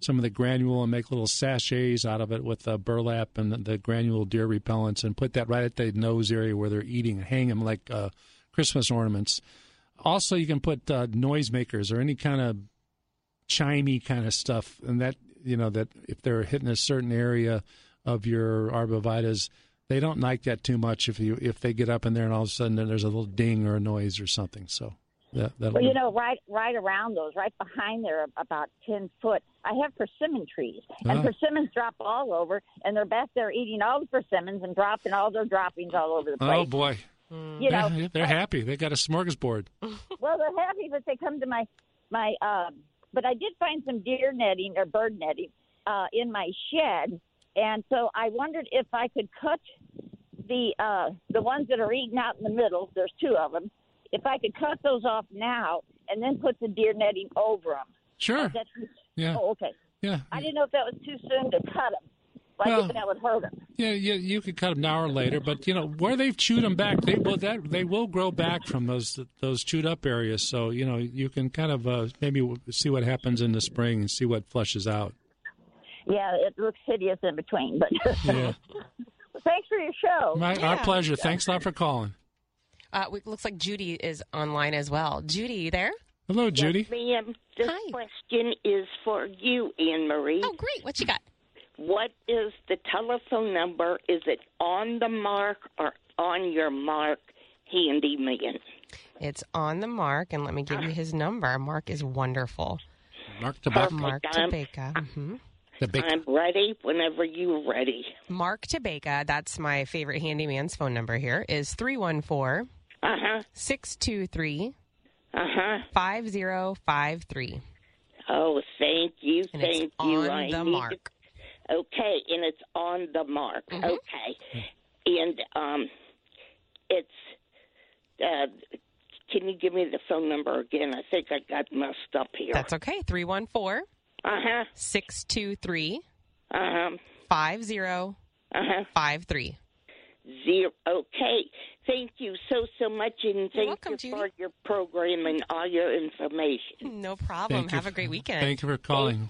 some of the granule and make little sachets out of it with uh, burlap and the, the granule deer repellents, and put that right at the nose area where they're eating, hang them like uh, Christmas ornaments. Also, you can put uh, noisemakers or any kind of chimey kind of stuff, and that you know that if they're hitting a certain area of your arborvitaes, they don't like that too much. If you if they get up in there and all of a sudden there's a little ding or a noise or something, so that Well, you know, right right around those, right behind there, about ten foot. I have persimmon trees, and Ah. persimmons drop all over, and they're back there eating all the persimmons and dropping all their droppings all over the place. oh boy, You know, they're, they're happy. They got a smorgasbord. [LAUGHS] well, they're happy but they come to my my. Um, but I did find some deer netting or bird netting uh, in my shed, and so I wondered if I could cut the uh, the ones that are eating out in the middle. There's two of them. If I could cut those off now and then put the deer netting over them. Sure. That's, Yeah. Oh, okay. Yeah. I didn't know if that was too soon to cut them. Like Well- if that would hurt them. Yeah, you, you could cut them now or later, but you know where they've chewed them back, they will that they will grow back from those those chewed up areas. So you know you can kind of uh, maybe see what happens in the spring and see what flushes out. Yeah, it looks hideous in between, but [LAUGHS] Yeah, thanks for your show. My, our pleasure. Thanks a lot for calling. Uh, it looks like Judy is online as well. Judy, you there? Hello, Judy. Yes, ma'am. This question is for you, Anne Marie. Oh, great. What you got? What is the telephone number? Is it on the mark or on your mark, handyman? It's on the mark, and let me give you his number. Mark is wonderful. Mark Perfect. Mark I'm- Tabeka. hmm I'm ready whenever you're ready. Mark Tabeka, that's my favorite handyman's phone number here, is 314 Uh-huh. 623 Uh-huh. 5053. Oh, thank you, And it's thank you. on I the need mark. To- okay, and it's on the mark. Mm-hmm. Okay, and um, it's. Uh, can you give me the phone number again? I think I got messed up here. That's okay. 314 Uh huh. 623 Uh huh. 5053. Zero. Okay. Thank you so so much, and thank welcome, you for your program and all your information. No problem. Thank you Have a great weekend. Thank you for calling.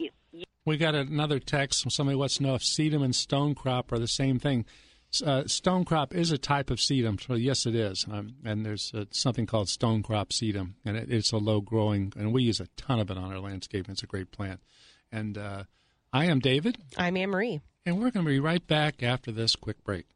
We got another text from somebody wants to know if sedum and stone crop are the same thing. S- Uh, stone crop is a type of sedum, so yes, it is. Um, and there's uh, something called stone crop sedum, and it, it's a low growing, and we use a ton of it on our landscape. It's a great plant. And uh, I am David. I'm Anne Marie. And we're going to be right back after this quick break.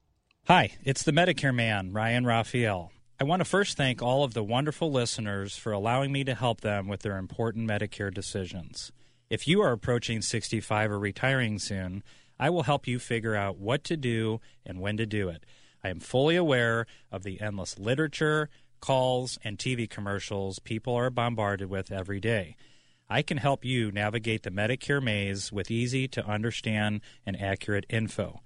Hi, it's the Medicare man, Ryan Raphael. I want to first thank all of the wonderful listeners for allowing me to help them with their important Medicare decisions. If you are approaching 65 or retiring soon, I will help you figure out what to do and when to do it. I am fully aware of the endless literature, calls, and TV commercials people are bombarded with every day. I can help you navigate the Medicare maze with easy to understand and accurate info.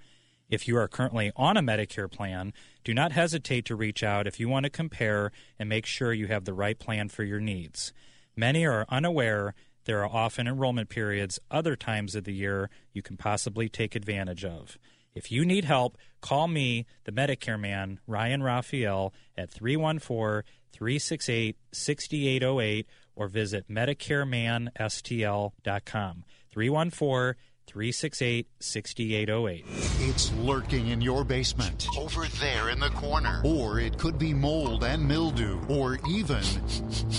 If you are currently on a Medicare plan, do not hesitate to reach out if you want to compare and make sure you have the right plan for your needs. Many are unaware there are often enrollment periods other times of the year you can possibly take advantage of. If you need help, call me, the Medicare man, Ryan Raphael, at 314 368 6808 or visit MedicareManSTL.com. 314 368 6808. It's lurking in your basement, over there in the corner. Or it could be mold and mildew, or even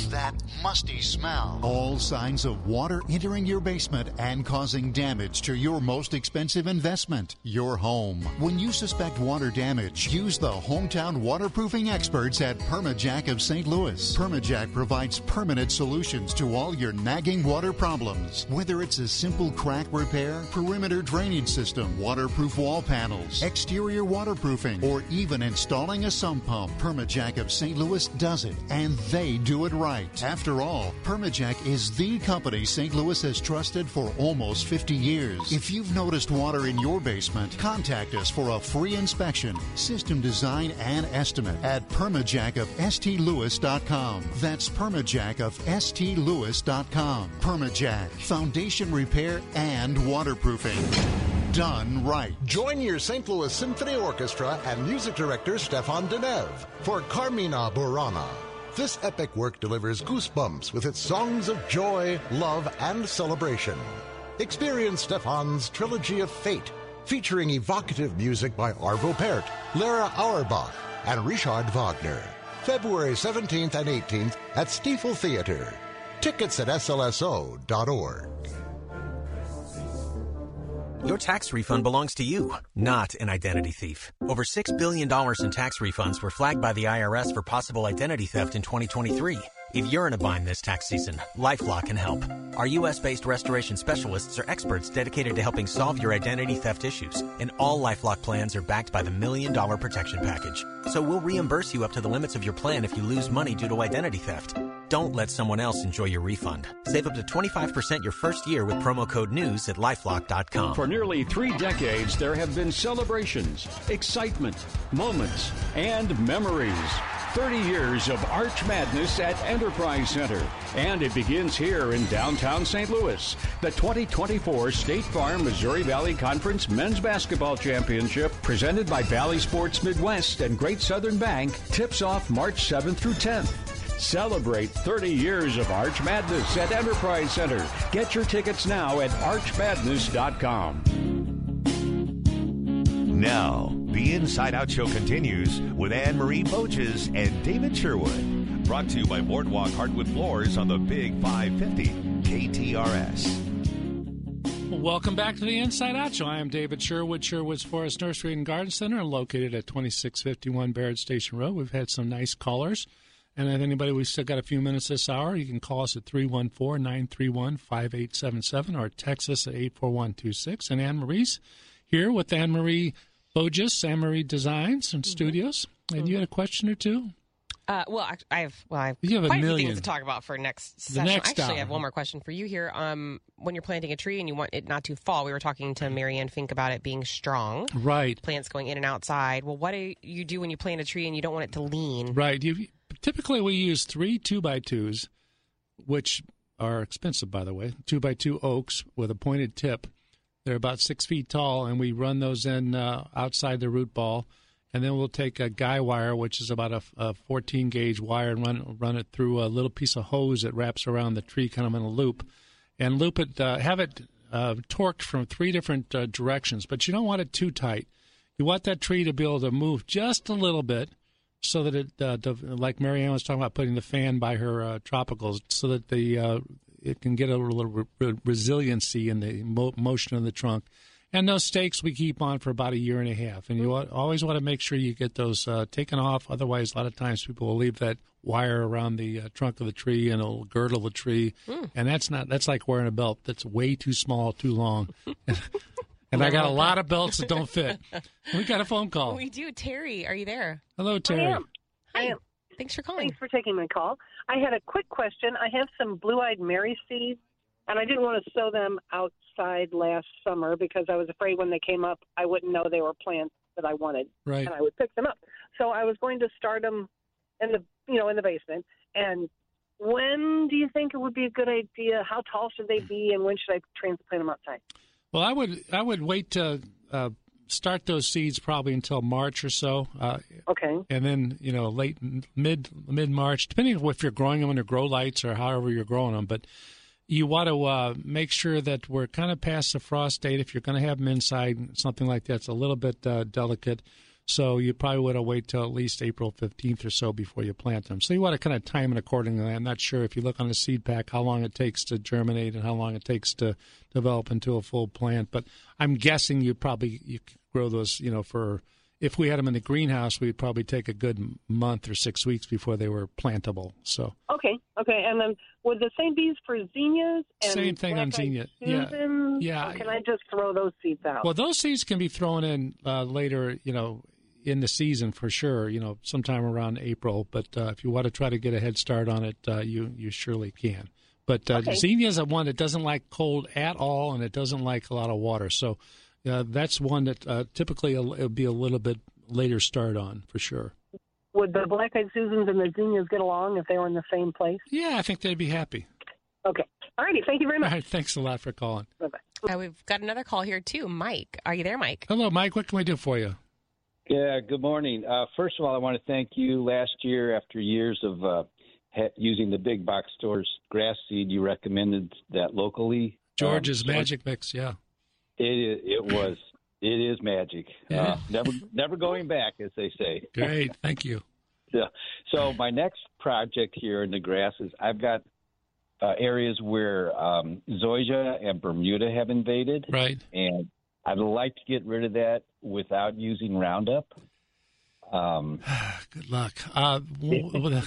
that musty smell. All signs of water entering your basement and causing damage to your most expensive investment, your home. When you suspect water damage, use the hometown waterproofing experts at Permajack of St. Louis. Permajack provides permanent solutions to all your nagging water problems. Whether it's a simple crack repair, perimeter drainage system, waterproof wall panels, exterior waterproofing, or even installing a sump pump, Permajack of St. Louis does it, and they do it right. After all, Permajack is the company St. Louis has trusted for almost 50 years. If you've noticed water in your basement, contact us for a free inspection, system design, and estimate at permajack of stlouis.com. That's permajack of stlouis.com. Permajack, foundation repair and waterproofing. Done right. Join your St. Louis Symphony Orchestra and music director Stéphane Denève for Carmina Burana. This epic work delivers goosebumps with its songs of joy, love, and celebration. Experience Stéphane's Trilogy of Fate, featuring evocative music by Arvo Pärt, Lera Auerbach, and Richard Wagner. February 17th and 18th at Stifel Theater. Tickets at slso.org. Your tax refund belongs to you, not an identity thief. Over $6 billion in tax refunds were flagged by the IRS for possible identity theft in 2023. If you're in a bind this tax season, LifeLock can help. Our U.S. based restoration specialists are experts dedicated to helping solve your identity theft issues, and all LifeLock plans are backed by the Million Dollar Protection Package. So we'll reimburse you up to the limits of your plan if you lose money due to identity theft. Don't let someone else enjoy your refund. Save up to 25% your first year with promo code NEWS at lifelock.com. For nearly three decades, there have been celebrations, excitement, moments, and memories. 30 years of Arch Madness at Enterprise Center. And it begins here in downtown St. Louis. The 2024 State Farm Missouri Valley Conference Men's Basketball Championship, presented by Valley Sports Midwest and Great Southern Bank, tips off March 7th through 10th. Celebrate 30 years of Arch Madness at Enterprise Center. Get your tickets now at archmadness.com. Now, the Inside Out Show continues with Anne Marie Boches and David Sherwood. Brought to you by Boardwalk Hardwood Floors on the Big 550 KTRS. Welcome back to the Inside Out Show. I am David Sherwood, Sherwood's Forest Nursery and Garden Center, located at 2651 Barrett Station Road. We've had some nice callers. And if anybody, we've still got a few minutes this hour. You can call us at 314 931 5877 or text us at 84126. And Anne Marie's here with Anne Marie Bogus, Marie Designs and Studios. And you had a question or two? Uh, well, I- I have well, I have You have a quite a few million. things to talk about for next The session. next Actually, I hour. have one more question for you here. Um, when you're planting a tree and you want it not to fall, we were talking to Marianne Fink about it being strong. Right. Plants going in and outside. Well, what do you do when you plant a tree and you don't want it to lean? Right. You, typically, we use three two by twos, which are expensive, by the way. Two by two oaks with a pointed tip. They're about six feet tall, and we run those in uh, outside the root ball, and then we'll take a guy wire, which is about a, a 14 gauge wire, and run run it through a little piece of hose that wraps around the tree, kind of in a loop, and loop it. Uh, have it uh, torqued from three different uh, directions, but you don't want it too tight. You want that tree to be able to move just a little bit so that it, uh, like Marianne was talking about, putting the fan by her uh, tropicals, so that the uh, it can get a little re- re- resiliency in the mo- motion of the trunk. And those stakes we keep on for about a year and a half, and you wa- always want to make sure you get those uh, taken off. Otherwise, a lot of times people will leave that wire around the uh, trunk of the tree and it'll girdle the tree, Hmm. and that's not that's like wearing a belt that's way too small, too long. [LAUGHS] and I got a lot of belts that don't fit. [LAUGHS] We got a phone call. We do. Terry, are you there? Hello, Terry. I am. I am. Thanks for calling. Thanks for taking my call. I had a quick question. I have some blue-eyed Mary seeds, and I didn't want to sow them outside last summer because I was afraid when they came up, I wouldn't know they were plants that I wanted, Right. and I would pick them up. So I was going to start them in the, you know, in the basement. And when do you think it would be a good idea? How tall should they be, and when should I transplant them outside? Well, I would I would wait to uh, start those seeds probably until March or so. Uh, okay. And then you know late mid mid March, depending on if you're growing them under grow lights or however you're growing them. But you want to uh, make sure that we're kind of past the frost date. If you're going to have them inside, something like that's a little bit uh, delicate. So you probably want to wait till at least April 15th or so before you plant them. So you want to kind of time it accordingly. I'm not sure if you look on the seed pack how long it takes to germinate and how long it takes to develop into a full plant. But I'm guessing you probably you grow those, you know, for if we had them in the greenhouse, we'd probably take a good month or six weeks before they were plantable. So Okay, okay, and then would the same be for zinnias? And Same thing on zinnia. Yeah. Yeah. Or can I just throw those seeds out? Well, those seeds can be thrown in uh, later, you know, in the season for sure. You know, sometime around April. But uh, if you want to try to get a head start on it, uh, you you surely can. But uh, Okay. zinnia is a one that doesn't like cold at all, and it doesn't like a lot of water. So uh, that's one that uh, typically it'll, it'll be a little bit later start on for sure. Would the black-eyed Susans and the zinnias get along if they were in the same place? Yeah, I think they'd be happy. Okay. All righty. Thank you very much. All right, thanks a lot for calling. Bye bye. Uh, we've got another call here too. Mike, are you there, Mike? Hello, Mike. What can we do for you? Yeah, good morning. Uh, first of all, I want to thank you. Last year, after years of uh, ha- using the big box stores grass seed, you recommended that locally. George's Um, Magic Mix. Yeah. It is, it was it is magic. Yeah. Uh, never never going back, as they say. [LAUGHS] Great. Thank you. Yeah. So my next project here in the grass is I've got uh, areas where um, zoysia and Bermuda have invaded. Right. And I'd like to get rid of that without using Roundup. Um, [SIGHS] Good luck. Uh, [LAUGHS]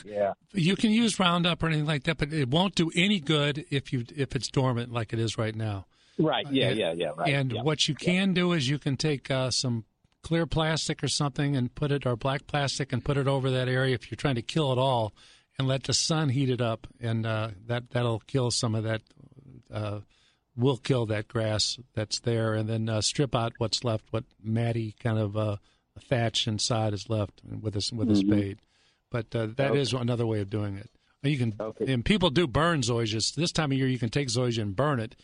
yeah. You can use Roundup or anything like that, but it won't do any good if you if it's dormant like it is right now. Right. Yeah. And- Yeah. Yeah. Right. And yeah. what you can do is you can take uh, some clear plastic or something and put it, or black plastic, and put it over that area if you're trying to kill it all, and let the sun heat it up, and uh, that that'll kill some of that. Will kill that grass that's there, and then uh, strip out what's left, what matty kind of uh, thatch inside is left with a with a Mhm. spade. But uh, that is Okay. another way of doing it. You can, and people do burn zoysias. This time of year, you can take zoysia and burn it.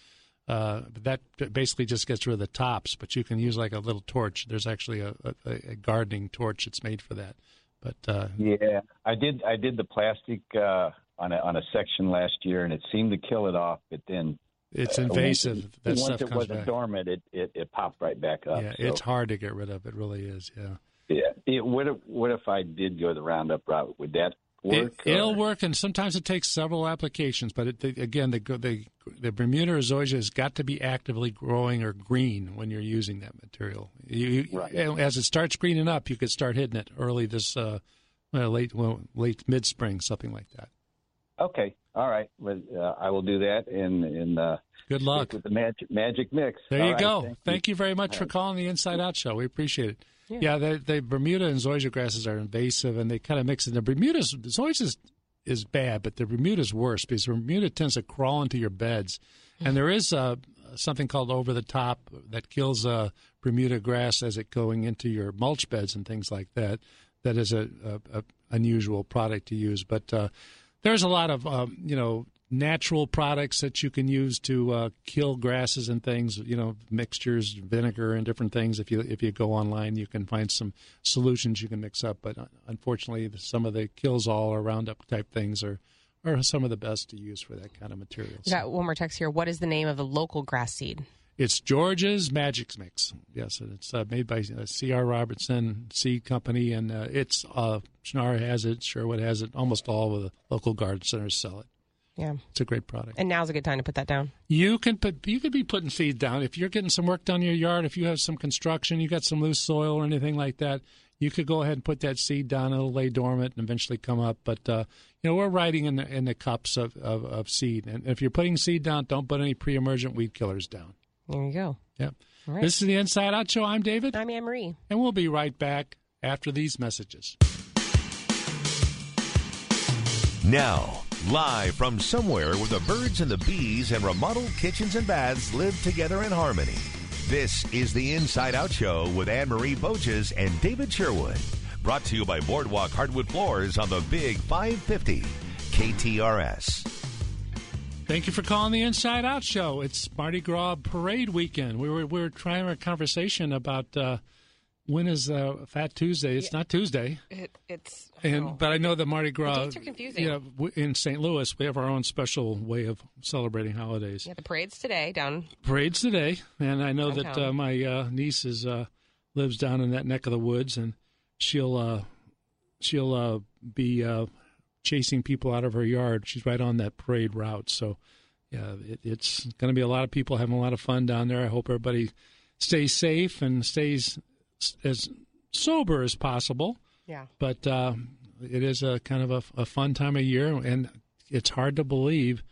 Uh, that basically just gets rid of the tops. But you can use like a little torch. There's actually a, a, a gardening torch that's made for that. But uh, Yeah, I did. I did the plastic uh, on a on a section last year, and it seemed to kill it off. But then It's uh, invasive. Once, That once stuff it comes wasn't back. dormant, it, it it popped right back up. yeah, so, it's hard to get rid of. It really is. Yeah. Yeah. It, what if what if I did go the Roundup route? Would that work? It, will work, and sometimes it takes several applications. But it, the, again, the, the the Bermuda zoysia has got to be actively growing or green when you're using that material. You, you- As it starts greening up, you could start hitting it early this uh, late well, late mid spring, something like that. Okay. All right. Well, uh, I will do that. And and uh, good luck with the magic magic mix. There All you right, go. Thank, you. you. very much All for right. calling the Inside Out Show. We appreciate it. Yeah. Yeah, the, the Bermuda and zoysia grasses are invasive, and they kind of mix in. The Bermuda's zoysia is, is bad, but the Bermuda's worse because Bermuda tends to crawl into your beds, and there is uh, something called over the top that kills uh, Bermuda grass as it going into your mulch beds and things like that. That is a, a, a unusual product to use, but uh, there's a lot of um, you know natural products that you can use to uh, kill grasses and things. You know, mixtures, vinegar, and different things. If you if you go online, you can find some solutions you can mix up. But uh, unfortunately, some of the kills all or Roundup type things are are some of the best to use for that kind of material. We got one more text here. What is the name of the local grass seed? It's George's Magic Mix. Yes, and it's uh, made by uh, C.R. Robertson Seed Company, and uh, it's uh, Schnarr has it, Sherwood has it. Almost all of the local garden centers sell it. Yeah. It's a great product. And now's a good time to put that down. You can put you could be putting seed down if you're getting some work done in your yard. If you have some construction, you got some loose soil or anything like that, you could go ahead and put that seed down. It'll lay dormant and eventually come up. But uh, you know we're writing in the in the cups of, of, of seed, and if you're putting seed down, don't put any pre-emergent weed killers down. There you go. Yep. All right. This is the Inside Out Show. I'm David. I'm Anne Marie. And we'll be right back after these messages. Now, live from somewhere where the birds and the bees and remodeled kitchens and baths live together in harmony. This is the Inside Out Show with Anne Marie Boches and David Sherwood. Brought to you by Boardwalk Hardwood Floors on the Big 550 KTRS. Thank you for calling the Inside Out Show. It's Mardi Gras Parade weekend. We were we were trying a conversation about uh, when is uh, Fat Tuesday? It's not Tuesday. It, it's And oh. but I know the Mardi Gras. dates are confusing. Yeah, in St. Louis, we have our own special way of celebrating holidays. yeah, the parade's today down. Parades today, and I know that uh, my uh, niece is uh, lives down in that neck of the woods, and she'll uh, she'll uh, be uh, chasing people out of her yard. She's right on that parade route, so yeah, it, it's going to be a lot of people having a lot of fun down there. I hope everybody stays safe and stays as sober as possible. Yeah. But uh, it is a kind of a, a fun time of year, and it's hard to believe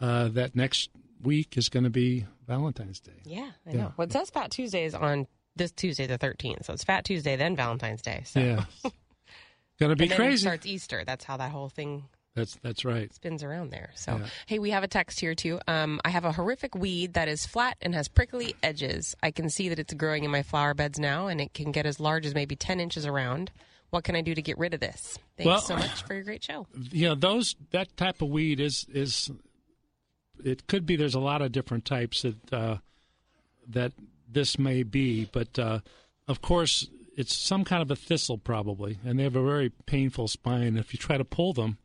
uh, that next week is going to be Valentine's Day. Yeah, I Yeah. know. Well, it says Fat Tuesday is on this Tuesday, the 13th. So it's Fat Tuesday, then Valentine's Day. So. Yeah, [LAUGHS] going to be crazy. starts Easter. That's how that whole thing That's that's right. spins around there. So, Yeah. hey, we have a text here too. Um, I have a horrific weed that is flat and has prickly edges. I can see that it's growing in my flower beds now, and it can get as large as maybe 10 inches around. What can I do to get rid of this? Thanks Well- so much for your great show. [LAUGHS] you know those that type of weed is is it could be there's a lot of different types that uh, that this may be but uh, of course it's some kind of a thistle probably and they have a very painful spine. If you try to pull them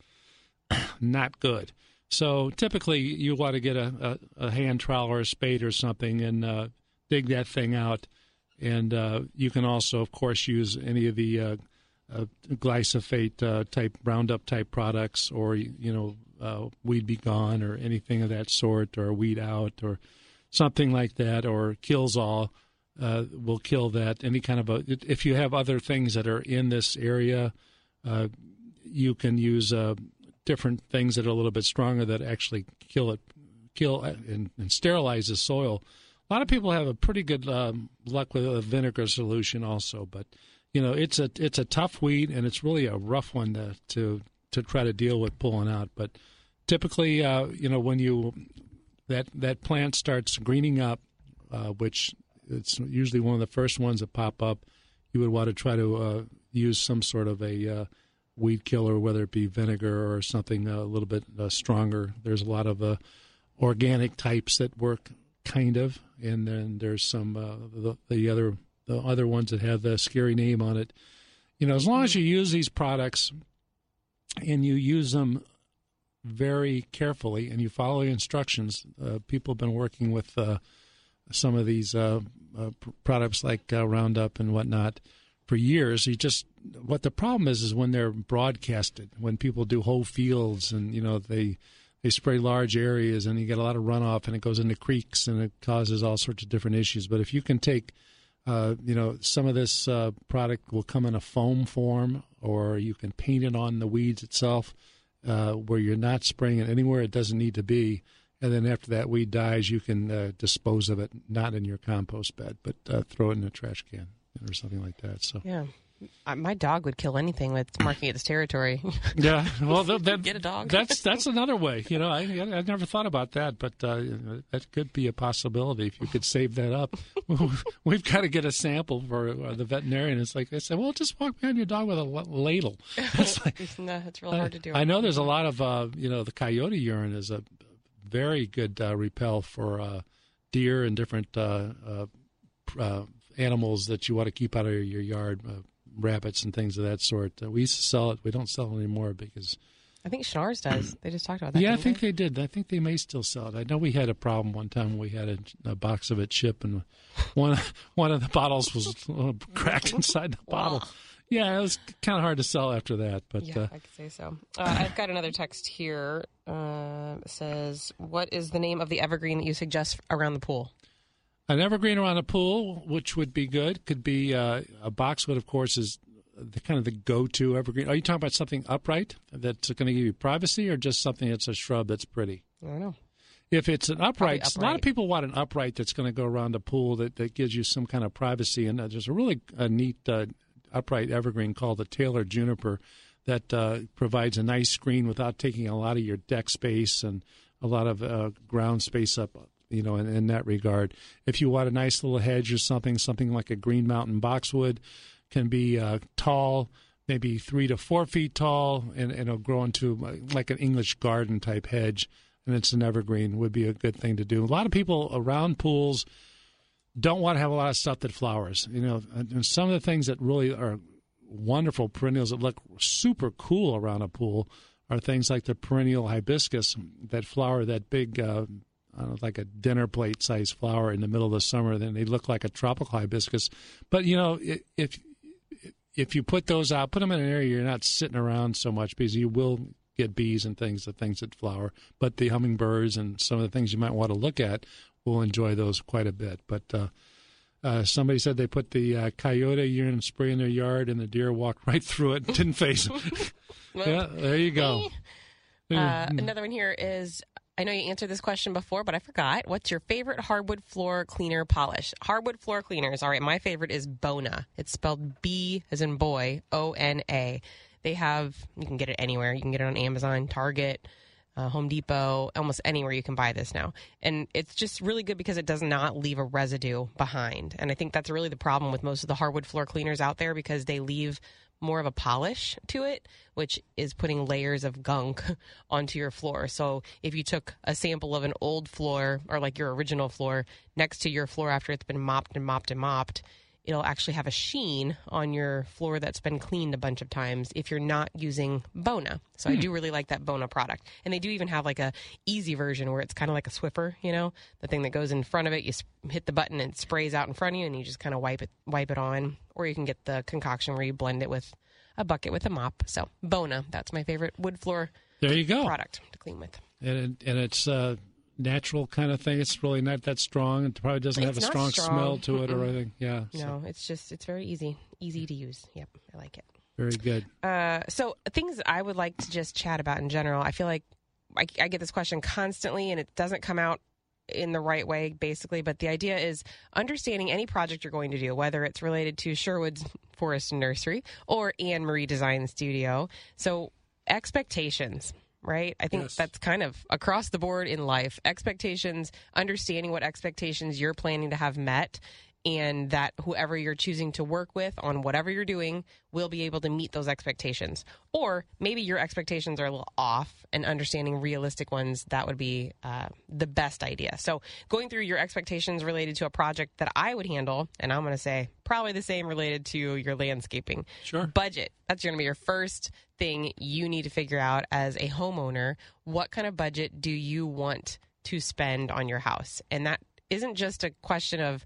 [CLEARS THROAT] not good. So typically you want to get a, a, a hand trowel or a spade or something and uh, dig that thing out. And uh, you can also of course use any of the uh, uh, glyphosate uh, type Roundup type products, or you know, uh, Weed B Gon, or anything of that sort, or Weed Out, or something like that, or Kills All uh, will kill that. Any kind of a. If you have other things that are in this area, uh, you can use uh, different things that are a little bit stronger that actually kill it, kill and, and sterilize the soil. A lot of people have a pretty good um, luck with a vinegar solution, also, but you know it's a it's a tough weed and it's really a rough one to to, to try to deal with pulling out. But typically, uh, you know, when you that that plant starts greening up, uh, which it's usually one of the first ones that pop up, you would want to try to uh, use some sort of a uh, weed killer, whether it be vinegar or something a little bit uh, stronger. There's a lot of uh, organic types that work kind of, and then there's some uh, the, the other the other ones that have the scary name on it. You know, as long as you use these products and you use them very carefully and you follow the instructions, uh, people have been working with uh, some of these uh, uh, products like uh, Roundup and whatnot for years. You just what the problem is is when they're broadcasted, when people do whole fields and you know they they spray large areas and you get a lot of runoff and it goes into creeks and it causes all sorts of different issues. But if you can take uh, you know, some of this uh, product will come in a foam form, or you can paint it on the weeds itself, uh, where you're not spraying it anywhere it doesn't need to be. And then after that weed dies, you can uh, dispose of it, not in your compost bed, but uh, throw it in a trash can or something like that. So Yeah. Uh, my dog would kill anything that's marking its territory. [LAUGHS] Yeah, well, th- that, Get a dog. That's that's [LAUGHS] another way. You know, I I never thought about that, but uh, that could be a possibility if you could save that up. [LAUGHS] We've got to get a sample for uh, the veterinarian. It's like they said, well, just walk behind your dog with a ladle. It's like, no, it's real hard to do. I know there's a lot of uh, you know the coyote urine is a very good uh, repel for uh, deer and different uh, uh, uh, animals that you want to keep out of your yard, uh, rabbits and things of that sort. Uh, we used to sell it. We don't sell it anymore because I think Schnarr's does. They just talked about that. yeah, I think they did. I think they may still sell it. I know we had a problem one time. We had a, a box of it chip, and one [LAUGHS] one of the bottles was cracked inside the bottle. Yeah, it was kind of hard to sell after that. But Yeah, uh, I could say so. Uh, I've got another text here. Uh, it says, "What is the name of the evergreen that you suggest around the pool?" an evergreen around a pool, which would be good, could be uh, a boxwood. Of course, is the kind of the go-to evergreen. Are you talking about something upright that's going to give you privacy, or just something that's a shrub that's pretty? I don't know. If it's an upright, Probably a lot of people want an upright that's going to go around a pool that, that gives you some kind of privacy. And uh, there's a really a neat uh, upright evergreen called the Taylor juniper that uh, provides a nice screen without taking a lot of your deck space and a lot of uh, ground space up. You know, in, in that regard, if you want a nice little hedge or something, something like a Green Mountain boxwood can be uh, tall, maybe three to four feet tall, and, and it'll grow into uh, like an English garden type hedge and it's an evergreen would be a good thing to do. A lot of people around pools don't want to have a lot of stuff that flowers. You know, and some of the things that really are wonderful perennials that look super cool around a pool are things like the perennial hibiscus that flower that big, uh, I don't know, like a dinner plate size flower in the middle of the summer. Then they look like a tropical hibiscus. But you know, if if you put those out, put them in an area you're not sitting around so much because you will get bees and things, the things that flower. But the hummingbirds and some of the things you might want to look at will enjoy those quite a bit. But uh, uh, somebody said they put the uh, coyote urine spray in their yard and the deer walked [LAUGHS] right through it, didn't face them. [LAUGHS] Well, yeah, there you go. Uh, another one here is I know you answered this question before, but I forgot. What's your favorite hardwood floor cleaner polish? Hardwood floor cleaners. All right, my favorite is Bona. It's spelled B as in boy, O N A. They have, you can get it anywhere. You can get it on Amazon, Target, uh, Home Depot, almost anywhere you can buy this now. And it's just really good because it does not leave a residue behind. And I think that's really the problem with most of the hardwood floor cleaners out there because they leave more of a polish to it, which is putting layers of gunk [LAUGHS] onto your floor. So if you took a sample of an old floor or like your original floor next to your floor after it's been mopped and mopped and mopped, it'll actually have a sheen on your floor that's been cleaned a bunch of times if you're not using Bona. So I Hmm. do really like that Bona product. And they do even have like a easy version where it's kind of like a Swiffer, you know, the thing that goes in front of it, you hit the button and it sprays out in front of you and you just kind of wipe it wipe it on or you can get the concoction where you blend it with a bucket with a mop. So Bona, that's my favorite wood floor There you go. product to clean with. And it, and it's a natural kind of thing. It's really not that strong. It probably doesn't have a It's strong, smell to it or anything. Yeah. so No, it's just it's very easy, easy to use. Yep, I like it. very good. Uh, so things I would like to just chat about in general. I feel like I, I get this question constantly, and it doesn't come out in the right way, basically. But the idea is understanding any project you're going to do, whether it's related to Sherwood's Forest Nursery or Anne Marie Design Studio. So expectations. Right. I think Yes. that's kind of across the board in life. Expectations, understanding what expectations you're planning to have met, and that whoever you're choosing to work with on whatever you're doing will be able to meet those expectations. Or maybe your expectations are a little off and understanding realistic ones, that would be uh, the best idea. So, going through your expectations related to a project that I would handle, and I'm going to say probably the same related to your landscaping. Sure. Budget. That's going to be your first thing you need to figure out as a homeowner. What kind of budget do you want to spend on your house? And that isn't just a question of,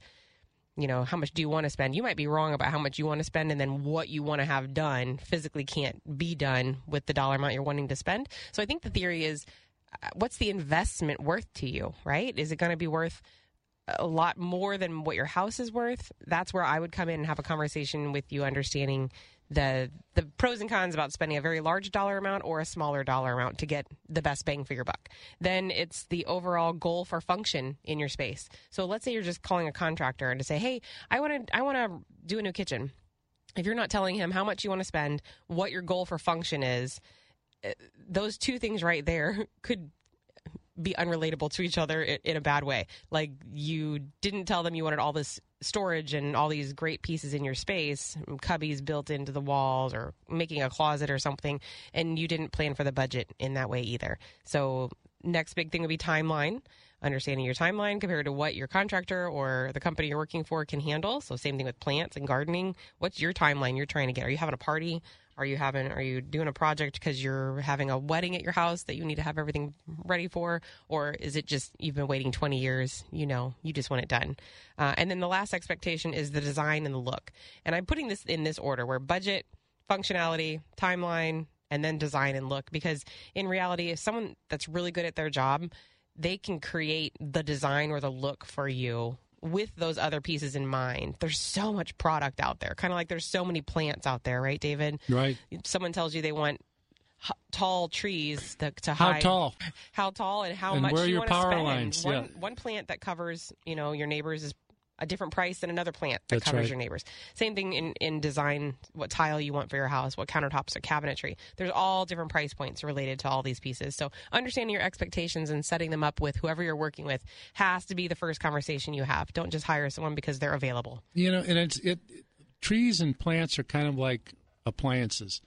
you know, how much do you want to spend? You might be wrong about how much you want to spend, and then what you want to have done physically can't be done with the dollar amount you're wanting to spend. So I think the theory is uh, what's the investment worth to you, right? Is it going to be worth a lot more than what your house is worth? That's where I would come in and have a conversation with you, understanding the the pros and cons about spending a very large dollar amount or a smaller dollar amount to get the best bang for your buck. Then it's the overall goal for function in your space. So let's say you're just calling a contractor and to say, "Hey, I want to I want to do a new kitchen." If you're not telling him how much you want to spend, what your goal for function is, uh, those two things right there [LAUGHS] could be unrelatable to each other in a bad way. Like you didn't tell them you wanted all this storage and all these great pieces in your space, cubbies built into the walls or making a closet or something, and you didn't plan for the budget in that way either. So next big thing would be timeline. Understanding your timeline compared to what your contractor or the company you're working for can handle. So same thing with plants and gardening. What's your timeline you're trying to get? Are you having a party? Are you having are you doing a project because you're having a wedding at your house that you need to have everything ready for or is it just you've been waiting 20 years, you know, you just want it done. Uh, and then the last expectation is the design and the look. And I'm putting this in this order where budget, functionality, timeline, and then design and look because in reality if someone that's really good at their job, they can create the design or the look for you with those other pieces in mind. There's so much product out there. Kind of like there's so many plants out there, right, David? Right. Someone tells you they want h- tall trees to, to How hide tall? [LAUGHS] how tall and how And much where are you your want to power spend. lines? One, Yeah. one plant that covers you know your neighbors is a different price than another plant that That's covers right. your neighbors. Same thing in, in design, what tile you want for your house, what countertops or cabinetry. There's all different price points related to all these pieces. So understanding your expectations and setting them up with whoever you're working with has to be the first conversation you have. Don't just hire someone because they're available. You know, and it's it. Trees and plants are kind of like appliances.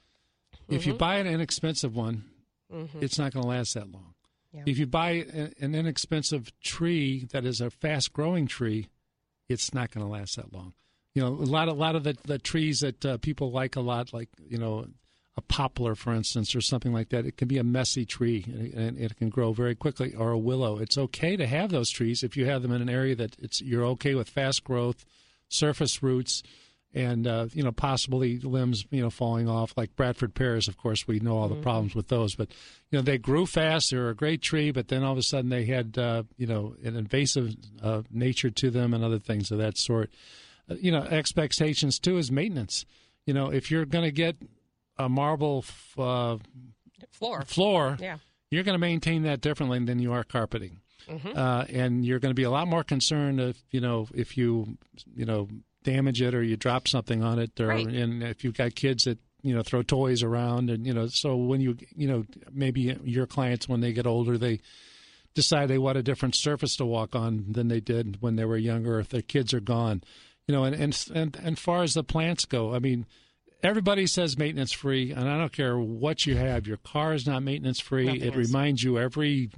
If you Mhm. buy an inexpensive one, Mhm. it's not going to last that long. Yeah. If you buy a- an inexpensive tree that is a fast growing tree, it's not going to last that long. You know, a lot, a lot of the, the trees that uh, people like a lot, like you know, a poplar, for instance, or something like that. It can be a messy tree and it can grow very quickly, or a willow. It's okay to have those trees if you have them in an area that it's you're okay with fast growth, surface roots, and uh, you know possibly limbs you know falling off. Like Bradford pears, of course, we know all the Mm-hmm. problems with those. But you know they grew fast. They were a great tree, but then all of a sudden they had uh, you know an invasive uh, nature to them and other things of that sort. Uh, you know expectations too is maintenance. You know if you're going to get a marble f- uh, Floor. floor, Yeah. you're going to maintain that differently than you are carpeting. Mhm. Uh, and you're going to be a lot more concerned if you know if you you know damage it or you drop something on it, or Right. and if you've got kids that you know throw toys around, and you know so when you you know maybe your clients when they get older they decide they want a different surface to walk on than they did when they were younger. If their kids are gone, you know, and and and, and far as the plants go, I mean. Everybody says maintenance free, and I don't care what you have. Your car is not maintenance free. Nothing It is. reminds you every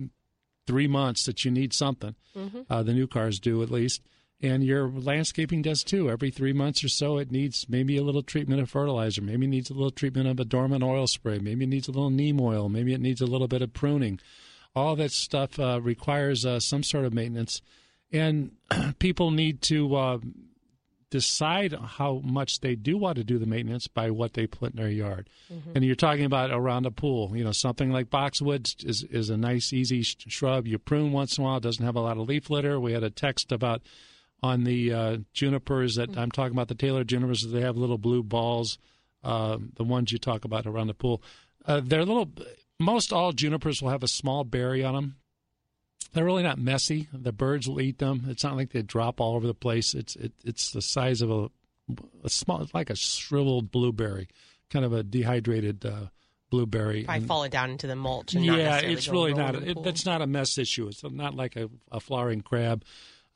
three months that you need something. Mhm. Uh, the new cars do at least, and your landscaping does too. Every three months or so, it needs maybe a little treatment of fertilizer. Maybe it needs a little treatment of a dormant oil spray. Maybe it needs a little neem oil. Maybe it needs a little bit of pruning. All that stuff uh, requires uh, some sort of maintenance, and [CLEARS THROAT] people need to. Uh, decide how much they do want to do the maintenance by what they put in their yard. Mm-hmm. And you're talking about around a pool, you know, something like boxwood is is a nice easy sh- shrub. You prune once in a while, it doesn't have a lot of leaf litter. We had a text about on the uh, junipers that I'm talking about the Taylor junipers they have little blue balls, uh, the ones you talk about around the pool. Uh, they're little most all junipers will have a small berry on them they're really not messy. The birds will eat them. It's not like they drop all over the place. It's it, it's the size of a, a small, like a shriveled blueberry, kind of a dehydrated uh, blueberry. Probably And- falling down into the mulch. And yeah, it's really not. It, that's not a mess issue. It's not like a, a flowering crab.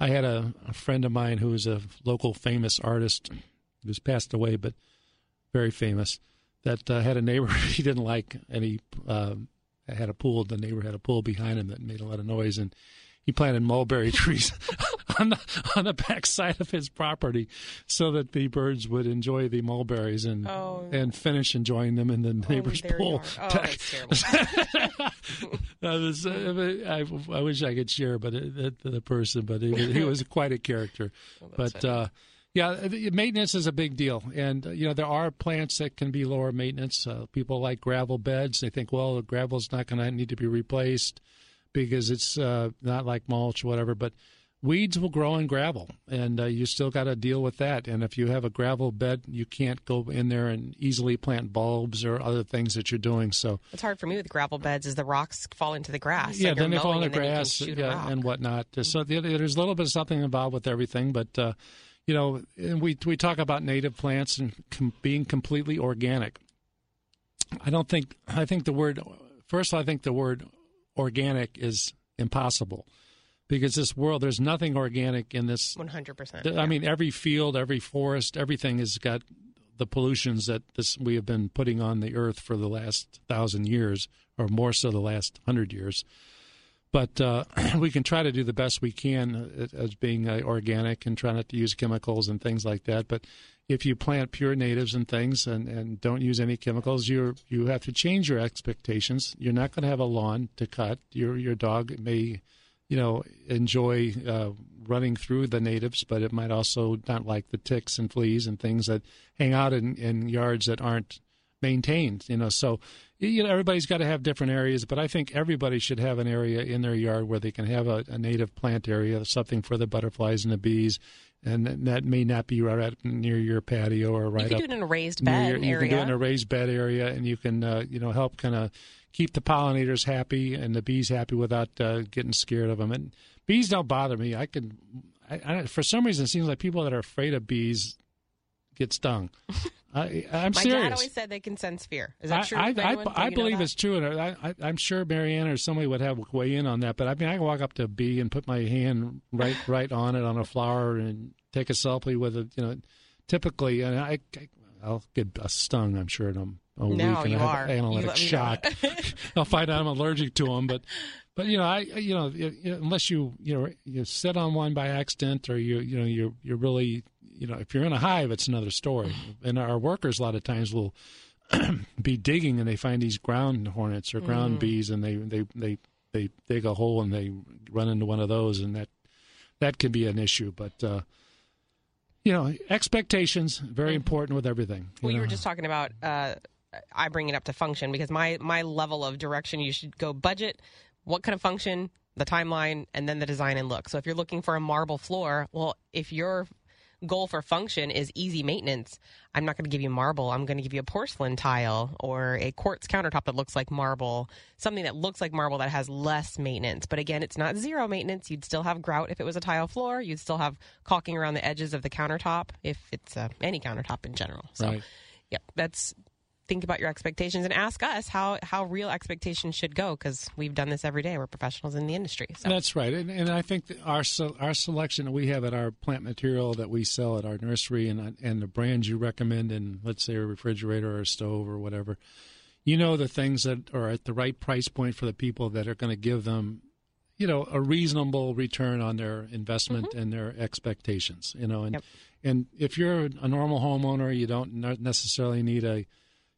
I had a, a friend of mine who was a local famous artist who's passed away, but very famous. That uh, had a neighbor [LAUGHS] he didn't like, and he uh, had a pool. The neighbor had a pool behind him that made a lot of noise, and he planted mulberry [LAUGHS] trees [LAUGHS] on the on the back side of his property so that the birds would enjoy the mulberries and Oh. and finish enjoying them in the neighbor's pool. Oh, that's [LAUGHS] terrible. I, was, uh, I, I wish I could share, but it, the, the person, but he, was- he was quite a character. but uh, yeah, the- maintenance is a big deal, and uh, you know there are plants that can be lower maintenance. Uh, people like gravel beds; they think, well, the gravel's not going to need to be replaced because it's uh, not like mulch, or whatever. But weeds will grow in gravel, and uh, you still got to deal with that. And if you have a gravel bed, you can't go in there and easily plant bulbs or other things that you're doing. So it's hard for me with gravel beds is the rocks fall into the grass. yeah, Like then they fall in the and then you can grass yeah, and whatnot. So there's a little bit of something involved with everything, but uh, you know, and we we talk about native plants and com- being completely organic. I don't think I think the word first. I think the word organic is impossible because this world there's nothing organic in this 100%. I mean, every field, every forest, everything has got the pollutions that this we have been putting on the earth for the last thousand years, or more so the last hundred years. But uh, [CLEARS THROAT] we can try to do the best we can uh, as being uh, organic and try not to use chemicals and things like that. But if you plant pure natives and things and, and don't use any chemicals, you you have to change your expectations. You're not going to have a lawn to cut. Your your dog may you know, enjoy uh, running through the natives, but it might also not like the ticks and fleas and things that hang out in, in yards that aren't maintained. You know, so you know everybody's got to have different areas, but I think everybody should have an area in their yard where they can have a, a native plant area, something for the butterflies and the bees. And that may not be right near your patio or right you can do it in a raised bed your- you area. can do it in a raised bed area, and you can uh, you know help kind of keep the pollinators happy and the bees happy without uh, getting scared of them. And bees don't bother me. I can, I, I, for some reason, it seems like people that are afraid of bees get stung. [LAUGHS] I, I'm serious. My serious. dad always said they can sense fear. Is that I- true? I, I, I believe it's true, and I, I, I'm sure Marianne or somebody would have weigh in on that. But I mean, I can walk up to a bee and put my hand right [LAUGHS] right on it on a flower and take a selfie with it. You know, typically, and I, I'll get a stung, I'm sure, in a, a week No, and you I have are. You analytic me shock. [LAUGHS] I'll find out I'm allergic to them, but but you know I you know unless you you know you sit on one by accident or you you know you're you're really you know if you're in a hive it's another story. [SIGHS] and our workers a lot of times will [CLEARS THROAT] be digging and they find these ground hornets or ground Mm. bees and they they they they dig a hole and they run into one of those and that that can be an issue. But uh, you know expectations very important with everything. Well, you were just talking about. Uh, I bring it up to function because my my level of direction. You should go budget. What kind of function? The timeline, and then the design and look. So if you're looking for a marble floor, well, if your goal for function is easy maintenance, I'm not going to give you marble. I'm going to give you a porcelain tile or a quartz countertop that looks like marble, something that looks like marble that has less maintenance. But again, it's not zero maintenance. You'd still have grout if it was a tile floor. You'd still have caulking around the edges of the countertop if it's uh, any countertop in general. So, Right. yep, that's think about your expectations and ask us how how real expectations should go because we've done this every day. We're professionals in the industry. So. That's right, and, and I think our our selection that we have at our plant material that we sell at our nursery, and and the brands you recommend in let's say a refrigerator or a stove or whatever, you know the things that are at the right price point for the people that are going to give them, you know, a reasonable return on their investment mm-hmm. and their expectations. You know, and and if you're a normal homeowner, you don't necessarily need a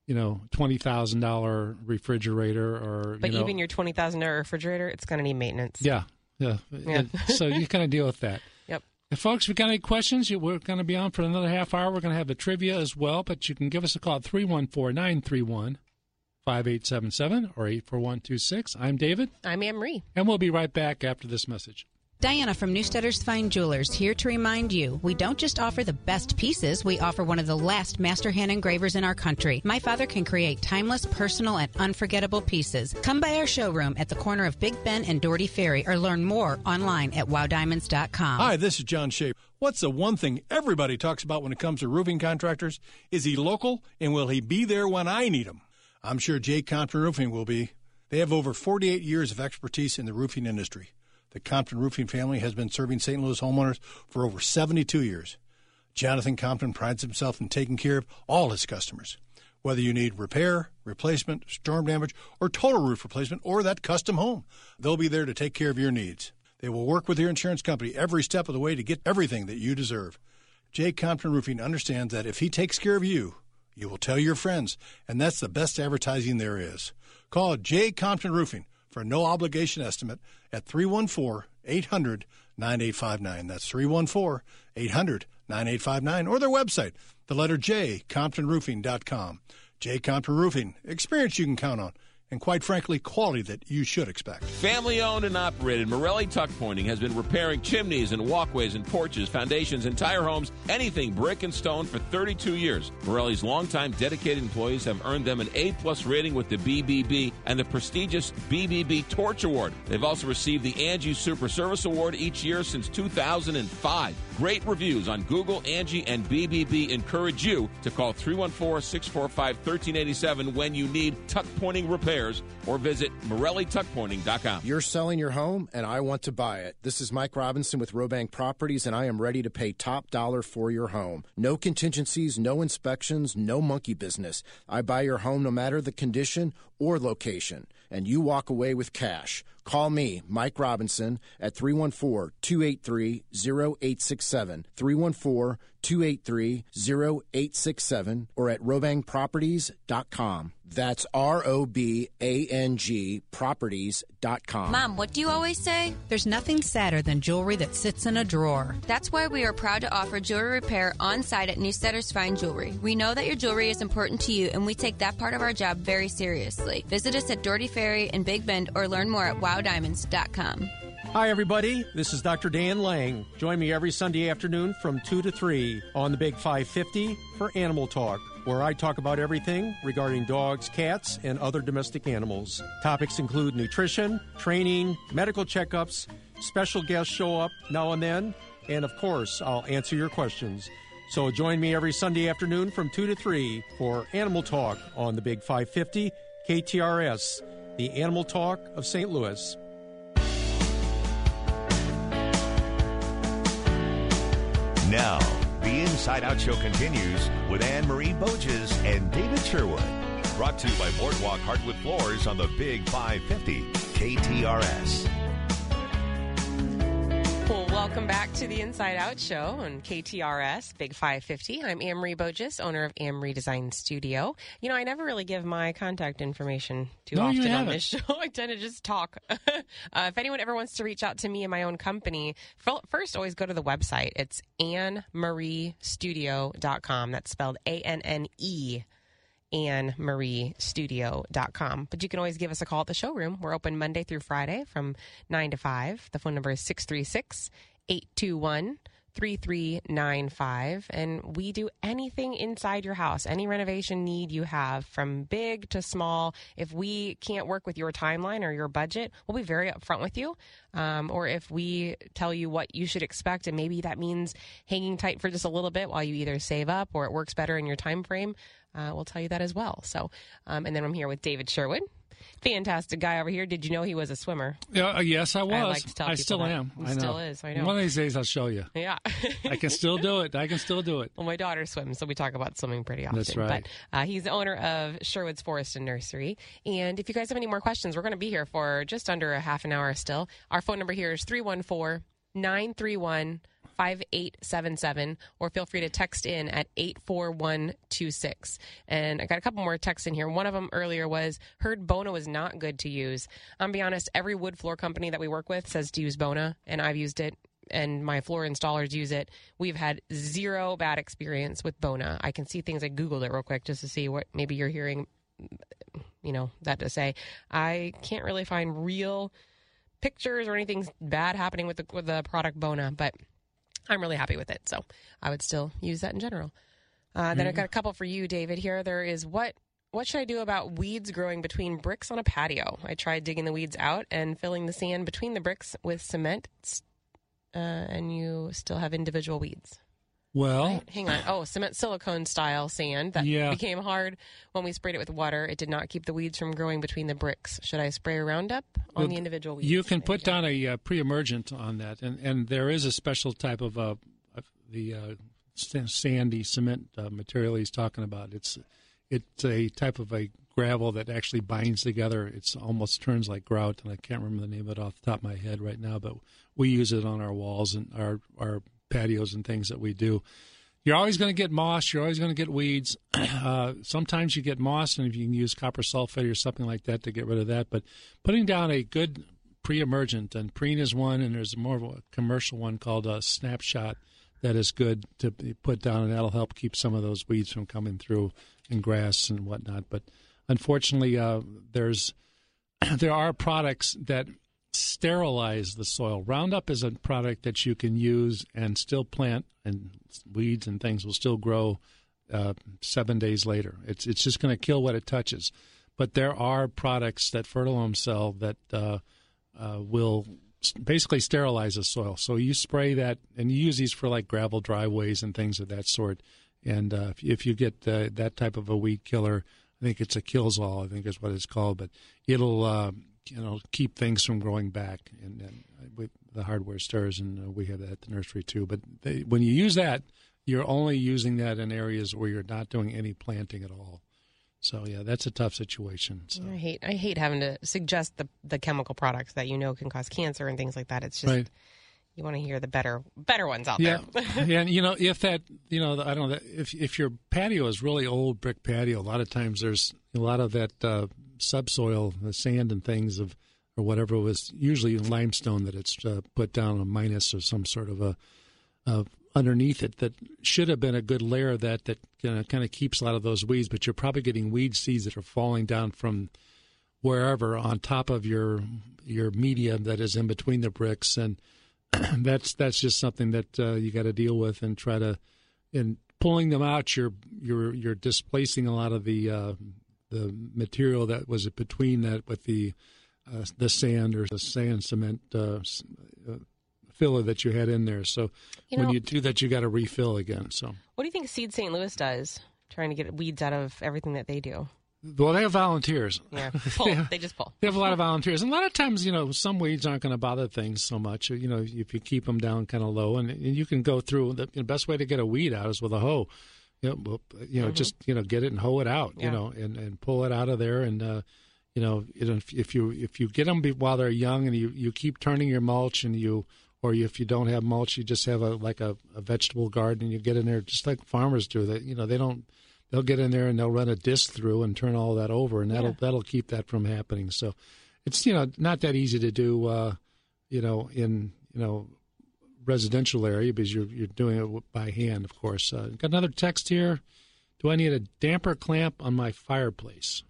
you know twenty thousand dollar refrigerator or But you know, even your twenty thousand dollar refrigerator, it's going to need maintenance. yeah, yeah. Yeah. So you kind of deal with that. [LAUGHS] Yep. And folks, if you got any questions, we're going to be on for another half hour. We're going to have the trivia as well, but you can give us a call at 314 931 5877 or 84126. I'm David, I'm Anne Marie. and we'll be right back after this message. Diana from Newsteaders Fine Jewelers here to remind you we don't just offer the best pieces, we offer one of the last master hand engravers in our country. My father can create timeless, personal, and unforgettable pieces. Come by our showroom at the corner of Big Bend and Dougherty Ferry or learn more online at wowdiamonds.com. Hi, this is John Shea. What's the one thing everybody talks about when it comes to roofing contractors? Is he local and will he be there when I need him? I'm sure J. Compton Roofing will be. They have over 48 years of expertise in the roofing industry. The Compton Roofing family has been serving St. Louis homeowners for over 72 years. Jonathan Compton prides himself in taking care of all his customers. Whether you need repair, replacement, storm damage, or total roof replacement, or that custom home, they'll be there to take care of your needs. They will work with your insurance company every step of the way to get everything that you deserve. J. Compton Roofing understands that if he takes care of you, you will tell your friends, and that's the best advertising there is. Call J. Compton Roofing for a no obligation estimate at 314 800 9859. That's 314 800 9859 or their website, the letter J, ComptonRoofing.com. J. Compton Roofing, experience you can count on, and quite frankly, quality that you should expect. Family owned and operated, Morelli Tuck Pointing has been repairing chimneys and walkways and porches, foundations, entire homes, anything brick and stone for 32 years. Morelli's longtime dedicated employees have earned them an A plus rating with the BBB and the prestigious BBB Torch Award. They've also received the Angie Super Service Award each year since 2005. Great reviews on Google, Angie, and BBB encourage you to call 314 645 1387 when you need tuck pointing repairs or visit MorelliTuckPointing.com. You're selling your home and I want to buy it. This is Mike Robinson with Robang Properties and I am ready to pay top dollar for your home. No contingencies, no inspections, no monkey business. I buy your home no matter the condition or location and you walk away with cash. Call me, Mike Robinson, at 314 283 0867. 314 283 0867 or at robangproperties.com. That's R O B A N G properties.com. Mom, what do you always say? There's nothing sadder than jewelry that sits in a drawer. That's why we are proud to offer jewelry repair on site at Newsteaders Fine Jewelry. We know that your jewelry is important to you, and we take that part of our job very seriously. Visit us at Dougherty Ferry in Big Bend or learn more at wowdiamonds.com. Hi, everybody. This is Dr. Dan Lang. Join me every Sunday afternoon from 2 to 3 on the Big 550 for Animal Talk, where I talk about everything regarding dogs, cats, and other domestic animals. Topics include nutrition, training, medical checkups, special guests show up now and then, and of course, I'll answer your questions. So join me every Sunday afternoon from 2 to 3 for Animal Talk on the Big 550 KTRS, the Animal Talk of St. Louis. Now, the Inside Out Show continues with Anne Marie Boges and David Sherwood. Brought to you by Boardwalk Hardwood Floors on the Big 550 KTRS. Welcome back to the Inside Out Show on KTRS Big 550. I'm Anne Marie Bogus, owner of Anne Marie Design Studio. You know, I never really give my contact information too No, often on this [LAUGHS] show. I tend to just talk. [LAUGHS] uh, if anyone ever wants to reach out to me and my own company, fir- first always go to the website. It's AnneMarieStudio.com. That's spelled A N N E. AnneMarieStudio.com. But you can always give us a call at the showroom. We're open Monday through Friday from 9 to 5. The phone number is 636 821 3395. And we do anything inside your house, any renovation need you have, from big to small. If we can't work with your timeline or your budget, we'll be very upfront with you. Um, or if we tell you what you should expect, and maybe that means hanging tight for just a little bit while you either save up or it works better in your time frame, uh, we'll tell you that as well. So, um, and then I'm here with David Sherwood. Fantastic guy over here. Did you know he was a swimmer? Yeah, uh, yes, I was. I like to tell people still that. am. I know. still is, I know. One of these days, I'll show you. Yeah. I can still do it. I can still do it. Well, my daughter swims, so we talk about swimming pretty often. That's right. But uh, he's the owner of Sherwood's Forest and Nursery. And if you guys have any more questions, we're going to be here for just under a half an hour still. Our phone number here is 314 931 5877, or feel free to text in at 84126. And I got a couple more texts in here. One of them earlier was heard Bona was not good to use. I'm be honest, every wood floor company that we work with says to use Bona, and I've used it and my floor installers use it. We've had zero bad experience with Bona. I can see things. I googled it real quick just to see what maybe you're hearing, you know, that to say. I can't really find real pictures or anything bad happening with the with the product Bona, but I'm really happy with it. So I would still use that in general. Uh, then I've got a couple for you, David. Here there is what. What should I do about weeds growing between bricks on a patio? I tried digging the weeds out and filling the sand between the bricks with cement, uh, and you still have individual weeds. Well, Hang on. Oh, cement silicone style sand that Yeah. became hard when we sprayed it with water. It did not keep the weeds from growing between the bricks. Should I spray Roundup on Well, the individual weeds? You can put down a uh, pre-emergent on that, and, and there is a special type of uh, the uh, sandy cement uh, material he's talking about. It's it's a type of a gravel that actually binds together. It's almost turns like grout, and I can't remember the name of it off the top of my head right now. But we use it on our walls and our our patios and things that we do. You're always going to get moss. You're always going to get weeds. [CLEARS THROAT] Uh, sometimes you get moss, and if you can use copper sulfate or something like that to get rid of that. But putting down a good pre-emergent, and Preen is one, and there's more of a commercial one called a Snapshot that is good to put down, and that'll help keep some of those weeds from coming through and grass and whatnot. But unfortunately, uh, there's [CLEARS THROAT] there are products that sterilize the soil. Roundup is a product that you can use and still plant, and weeds and things will still grow uh, seven days later. It's it's just going to kill what it touches. But there are products that Fertilome sell that uh, uh, will basically sterilize the soil. So you spray that, and you use these for like gravel driveways and things of that sort. And uh, if, if you get uh, that type of a weed killer, I think it's a kills all. I think is what it's called, but it'll uh, you know keep things from growing back. And, and with the hardware stores, and uh, we have that at the nursery too. But they, when you use that, you're only using that in areas where you're not doing any planting at all. So yeah, that's a tough situation. So. I hate I hate having to suggest the the chemical products that you know can cause cancer and things like that. It's just Right. you want to hear the better better ones out Yeah, there. [LAUGHS] yeah, and you know if that you know I don't know if if your patio is really old brick patio, a lot of times there's a lot of that uh, subsoil, the sand and things of or whatever was usually limestone that it's uh, put down a minus or some sort of a uh, underneath it that should have been a good layer of that that you know, kind of keeps a lot of those weeds, but you're probably getting weed seeds that are falling down from wherever on top of your your medium that is in between the bricks and [CLEARS THROAT] that's that's just something that uh, you got to deal with and try to in pulling them out you're you're you're displacing a lot of the uh, the material that was between that with the uh, the sand or the sand cement uh, uh, filler that you had in there so You when you do that you got to refill again so What do you think Seed St. Louis does, trying to get weeds out of everything that they do? well they have volunteers Yeah, [LAUGHS] pull. Yeah. They just pull. They have a lot of volunteers, and a lot of times, you know, some weeds aren't going to bother things so much. You know, if you keep them down kind of low, and, and you can go through. The, the best way to get a weed out is with a hoe. You know, well, you know Mhm. just you know get it and hoe it out, Yeah. you know, and, and pull it out of there, and uh, you know, you know, if, if you if you get them while they're young, and you, you keep turning your mulch, and you or if you don't have mulch, you just have a like a, a vegetable garden, and you get in there just like farmers do. That you know they don't they'll get in there and they'll run a disc through and turn all that over, and that'll Yeah. that'll keep that from happening. So it's you know not that easy to do, uh, you know, in you know residential area because you're you're doing it by hand, of course. Uh, got another text here. Do I need a damper clamp on my fireplace?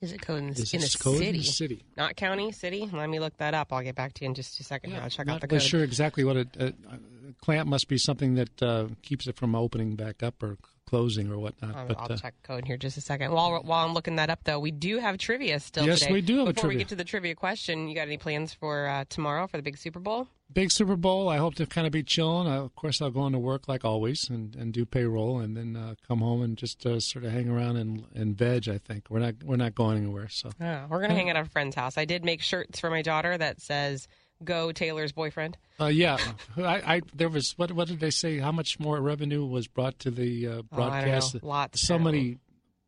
Is it code in, Is in a code in city? the city? Not county, city? Let me look that up. I'll get back to you in just a second. here. I'll check out the code. sure exactly what it. Uh, a clamp must be something that uh, keeps it from opening back up or closing or whatnot. I'll, but I'll uh, check code here just a second. While while I'm looking that up, though, we do have trivia still. Yes, today. we do have Before we get to the trivia question, you got any plans for uh, tomorrow for the big Super Bowl? big Super Bowl. I hope to kind of be chilling. Uh, of course, I'll go into work like always and, and do payroll, and then uh, come home and just uh, sort of hang around and, and veg. I think we're not we're not going anywhere. So Yeah, we're gonna hang out at a friend's house. I did make shirts for my daughter that says "Go Taylor's boyfriend." Uh, yeah, [LAUGHS] I, I there was what what did they say? How much more revenue was brought to the uh, Oh, broadcast? know. Lots, So many,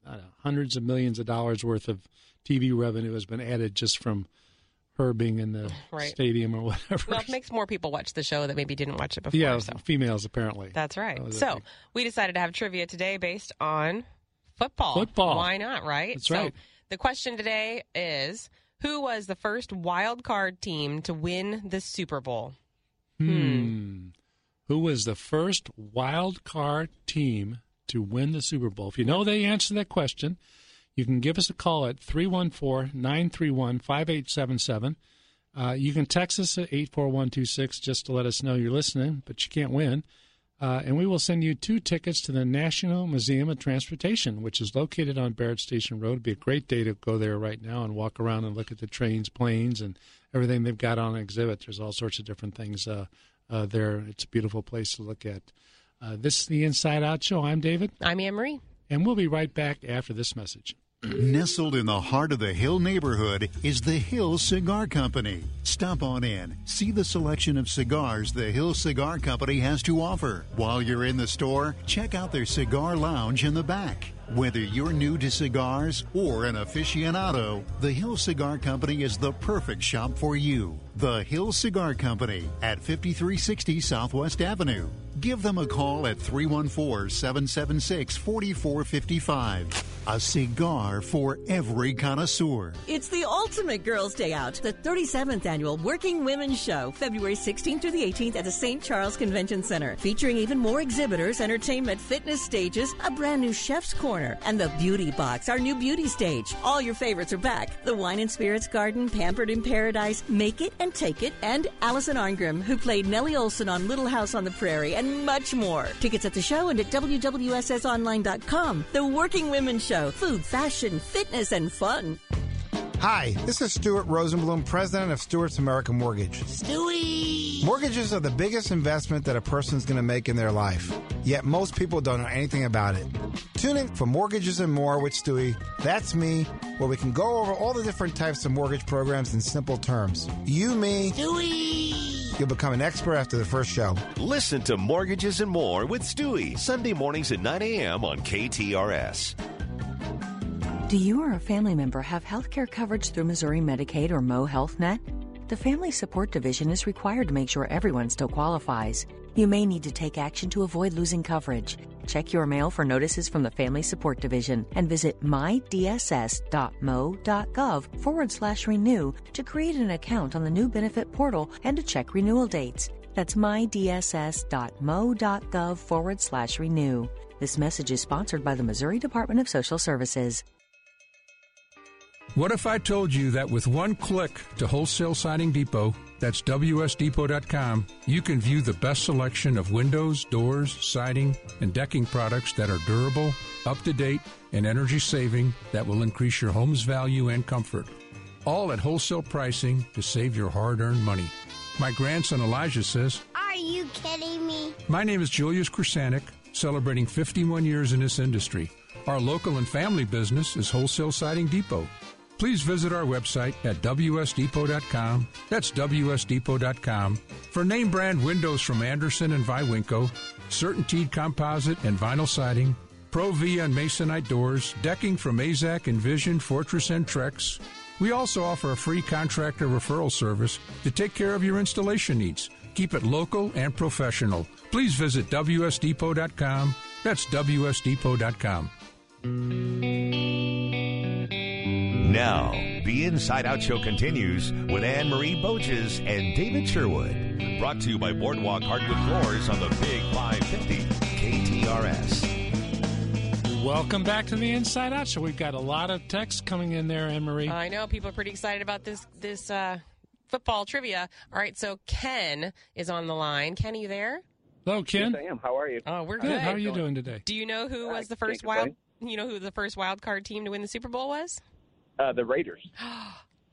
know, hundreds of millions of dollars worth of TV revenue has been added just from her being in the [SIGHS] Right. stadium or whatever. Well, it makes more people watch the show that maybe didn't watch it before. yeah, so. females apparently. That's right. Oh, So we decided to have trivia today based on football. Football. Why not, right? That's so right. the question today is who was the first wild card team to win the Super Bowl? Hmm. Who was the first wild card team to win the Super Bowl? If you know the answer to that question, you can give us a call at 314 931 5877. Uh, You can text us at 84126 just to let us know you're listening, but you can't win. Uh, and we will send you two tickets to the National Museum of Transportation, which is located on Barrett Station Road. It'd be a great day to go there right now and walk around and look at the trains, planes, and everything they've got on exhibit. There's all sorts of different things uh, uh, there. It's a beautiful place to look at. Uh, this is the Inside Out Show. I'm David. I'm Anne Marie. And we'll be right back after this message. Nestled in the heart of the Hill neighborhood is the Hill Cigar Company. Stop on in, see the selection of cigars the Hill Cigar Company has to offer. While you're in the store, check out their cigar lounge in the back. Whether you're new to cigars or an aficionado, the Hill Cigar Company is the perfect shop for you. The Hill Cigar Company at 5360 Southwest Avenue. Give them a call at 314 776 4455. A cigar for every connoisseur. It's the ultimate Girls' Day Out, the 37th annual Working Women's Show, February 16th through the 18th at the St. Charles Convention Center, featuring even more exhibitors, entertainment, fitness stages, a brand new chef's corner, and the Beauty Box, our new beauty stage. All your favorites are back. The Wine and Spirits Garden, Pampered in Paradise, Make It and Take It, and Allison Arngrim, who played Nellie Oleson on Little House on the Prairie, and much more. Tickets at the show and at WWSSonline.com. The Working Women Show, food, fashion, fitness, and fun. Hi, this is Stuart Rosenblum, president of Stuart's American Mortgage. Stewie! Mortgages are the biggest investment that a person's going to make in their life. Yet most people don't know anything about it. Tune in for Mortgages and More with Stewie. That's me, where we can go over all the different types of mortgage programs in simple terms. You, me, Stewie! You'll become an expert after the first show. Listen to Mortgages and More with Stewie, Sunday mornings at 9 a.m. on KTRS. Do you or a family member have health care coverage through Missouri Medicaid or MO HealthNet? The Family Support Division is required to make sure everyone still qualifies. You may need to take action to avoid losing coverage. Check your mail for notices from the Family Support Division and visit mydss.mo.gov forward slash renew to create an account on the new benefit portal and to check renewal dates. That's mydss.mo.gov forward slash renew. This message is sponsored by the Missouri Department of Social Services. What if I told you that with one click to Wholesale Siding Depot, that's WSDepot.com, you can view the best selection of windows, doors, siding, and decking products that are durable, up to date, and energy saving that will increase your home's value and comfort. All at wholesale pricing to save your hard earned money. My grandson Elijah says, Are you kidding me? My name is Julius Krasanik, celebrating 51 years in this industry. Our local and family business is Wholesale Siding Depot. Please visit our website at wsdepot.com. That's wsdepot.com for name brand windows from Andersen and Viwinco, CertainTeed composite and vinyl siding, ProVia and Masonite doors, decking from AZEK, Envision, Fortress, and Trex. We also offer a free contractor referral service to take care of your installation needs. Keep it local and professional. Please visit wsdepot.com. That's wsdepot.com. Now, the Inside Out Show continues with Anne Marie Boches and David Sherwood. Brought to you by Boardwalk Hardwood Floors on the Big 550 KTRS. Welcome back to the Inside Out Show. We've got a lot of texts coming in there, Anne Marie. I know people are pretty excited about this this uh, football trivia. All right, so Ken is on the line. Ken, are you there? Hello, Ken. Yes, I am. How are you? Oh, we're Good. good. How are you doing today? Do you know who Uh, was the first wild? You know who the first wild card team to win the Super Bowl was? Uh, the Raiders. [GASPS]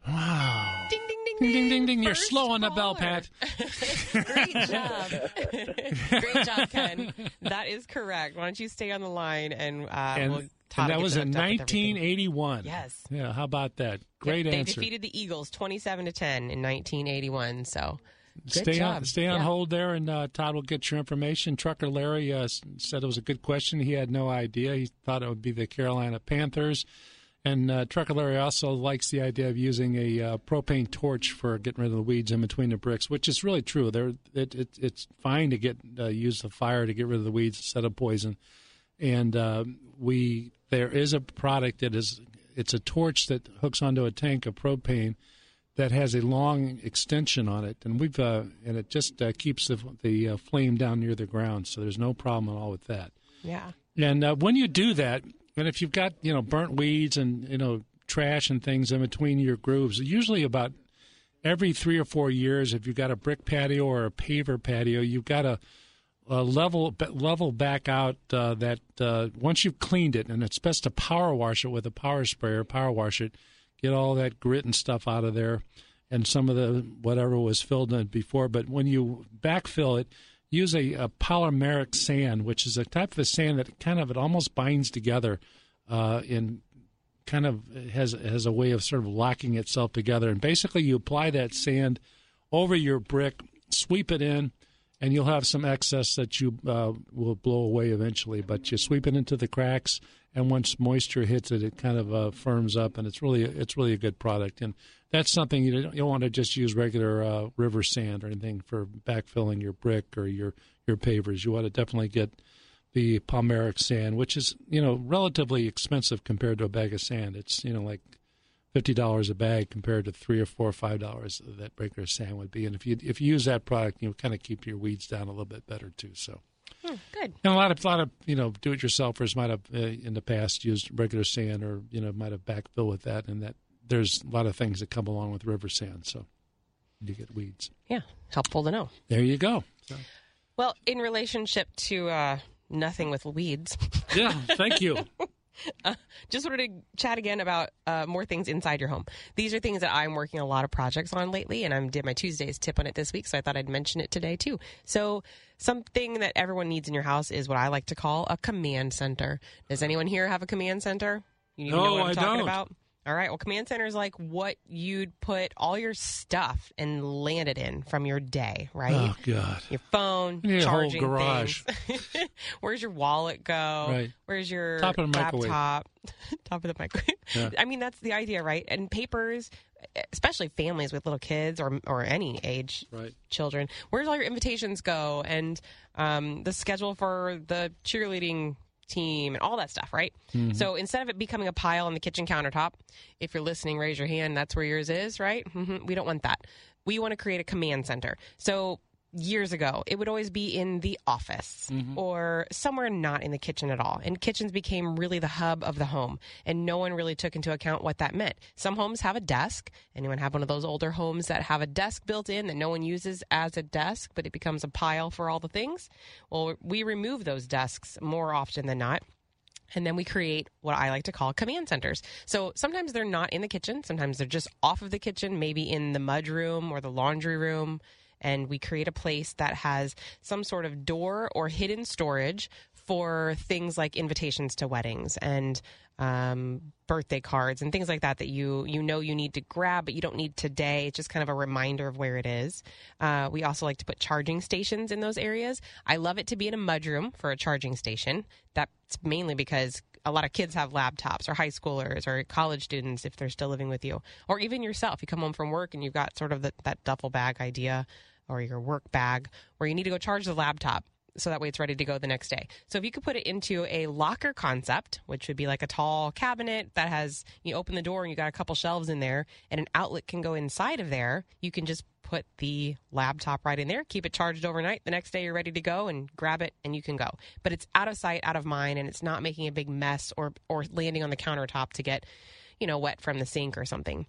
Wow. Ding ding ding Ding, ding, ding, ding. You're First slow on the bell. Pat. [LAUGHS] Great job. [LAUGHS] Great job, Ken. That is correct. Why don't you stay on the line and, uh, and, we'll and that was get in you hooked up with everything. 1981. Yes. Yeah, how about that? Great Yep, they answer. defeated the Eagles 27 to 10 in 1981. So good Stay job. on, stay on Yeah. hold there, and uh, Todd will get your information. Trucker Larry uh, said it was a good question. He had no idea. He thought it would be the Carolina Panthers. And uh, Trucker Larry also likes the idea of using a uh, propane torch for getting rid of the weeds in between the bricks, which is really true. There, it, it, it's fine to get uh, use the fire to get rid of the weeds instead of poison. And uh, we there is a product that is it's a torch that hooks onto a tank of propane that has a long extension on it, and we've uh, and it just uh, keeps the the uh, flame down near the ground, so there's no problem at all with that. Yeah. And uh, when you do that, and if you've got you know burnt weeds and you know trash and things in between your grooves, usually about every three or four years, if you've got a brick patio or a paver patio, you've got to uh, level level back out uh, that uh, once you've cleaned it, and it's best to power wash it with a power sprayer, power wash it, get all that grit and stuff out of there, and some of the whatever was filled in before. But when you backfill it, use a, a polymeric sand, which is a type of a sand that kind of it almost binds together uh, in kind of has has a way of sort of locking itself together. And basically, you apply that sand over your brick, sweep it in, and you'll have some excess that you uh, will blow away eventually. But you sweep it into the cracks, and once moisture hits it, it kind of uh, firms up, and it's really it's really a good product. And that's something you don't, you don't want to just use regular uh, river sand or anything for backfilling your brick or your your pavers. You want to definitely get the polymeric sand, which is you know relatively expensive compared to a bag of sand. It's you know like fifty dollars a bag compared to three or four or five dollars that regular sand would be. And if you if you use that product, you kind of keep your weeds down a little bit better too. So. Hmm, good. And a lot of lot of you know do-it-yourselfers might have uh, in the past used regular sand or you know might have backfill with that, and that there's a lot of things that come along with river sand. So you get weeds. Yeah, helpful to know. There you go. Well, in relationship to uh, nothing with weeds. Yeah, thank you. [LAUGHS] [LAUGHS] Uh, just wanted to chat again about uh, more things inside your home. These are things that I'm working a lot of projects on lately, and I did my Tuesdays tip on it this week, so I thought I'd mention it today too. So, something that everyone needs in your house is what I like to call a command center. Does anyone here have a command center? You No, know what I'm I talking don't. about? All right. Well, command center is like what you'd put all your stuff and land it in from your day, right? Oh God. Your phone, need a whole charging garage. [LAUGHS] Where's your wallet go? Right. Where's your Top of the microwave. laptop? [LAUGHS] Top of the microwave. Yeah. [LAUGHS] I mean, that's the idea, right? And papers, especially families with little kids or or any age right. children. Where's all your invitations go? And um, the schedule for the cheerleading team and all that stuff, right? Mhm. So instead of it becoming a pile on the kitchen countertop, if you're listening, raise your hand. That's where yours is, right? hmm We don't want that. We want to create a command center. So years ago, it would always be in the office mm-hmm. or somewhere not in the kitchen at all. And kitchens became really the hub of the home. And no one really took into account what that meant. Some homes have a desk. Anyone have one of those older homes that have a desk built in that no one uses as a desk, but it becomes a pile for all the things? Well, we remove those desks more often than not. And then we create what I like to call command centers. So sometimes they're not in the kitchen. Sometimes they're just off of the kitchen, maybe in the mud room or the laundry room. And we create a place that has some sort of door or hidden storage for things like invitations to weddings and um, birthday cards and things like that that you you know you need to grab, but you don't need today. It's just kind of a reminder of where it is. Uh, we also like to put charging stations in those areas. I love it to be in a mudroom for a charging station. That's mainly because a lot of kids have laptops or high schoolers or college students if they're still living with you or even yourself you come home from work and you've got sort of the, that duffel bag idea or your work bag where you need to go charge the laptop so that way it's ready to go the next day. So if you could put it into a locker concept, which would be like a tall cabinet that has you open the door and you got a couple shelves in there and an outlet can go inside of there, you can just put the laptop right in there, keep it charged overnight. The next day you're ready to go and grab it and you can go. But it's out of sight, out of mind and it's not making a big mess or or landing on the countertop to get, you know, wet from the sink or something.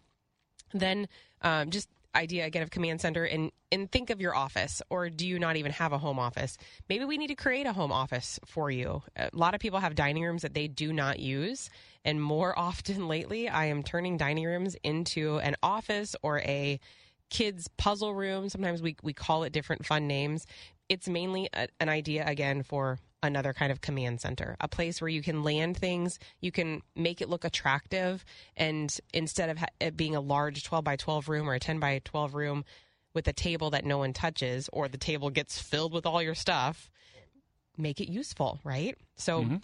Then um, just idea again of command center and and think of your office or do you not even have a home office maybe we need to create a home office for you a lot of people have dining rooms that they do not use and more [LAUGHS] often lately i am turning dining rooms into an office or a kids puzzle room sometimes we, we call it different fun names it's mainly a, an idea again for another kind of command center, a place where you can land things, you can make it look attractive, and instead of ha- it being a large 12 by 12 room or a 10 by 12 room with a table that no one touches or the table gets filled with all your stuff, make it useful, right? So Mm-hmm.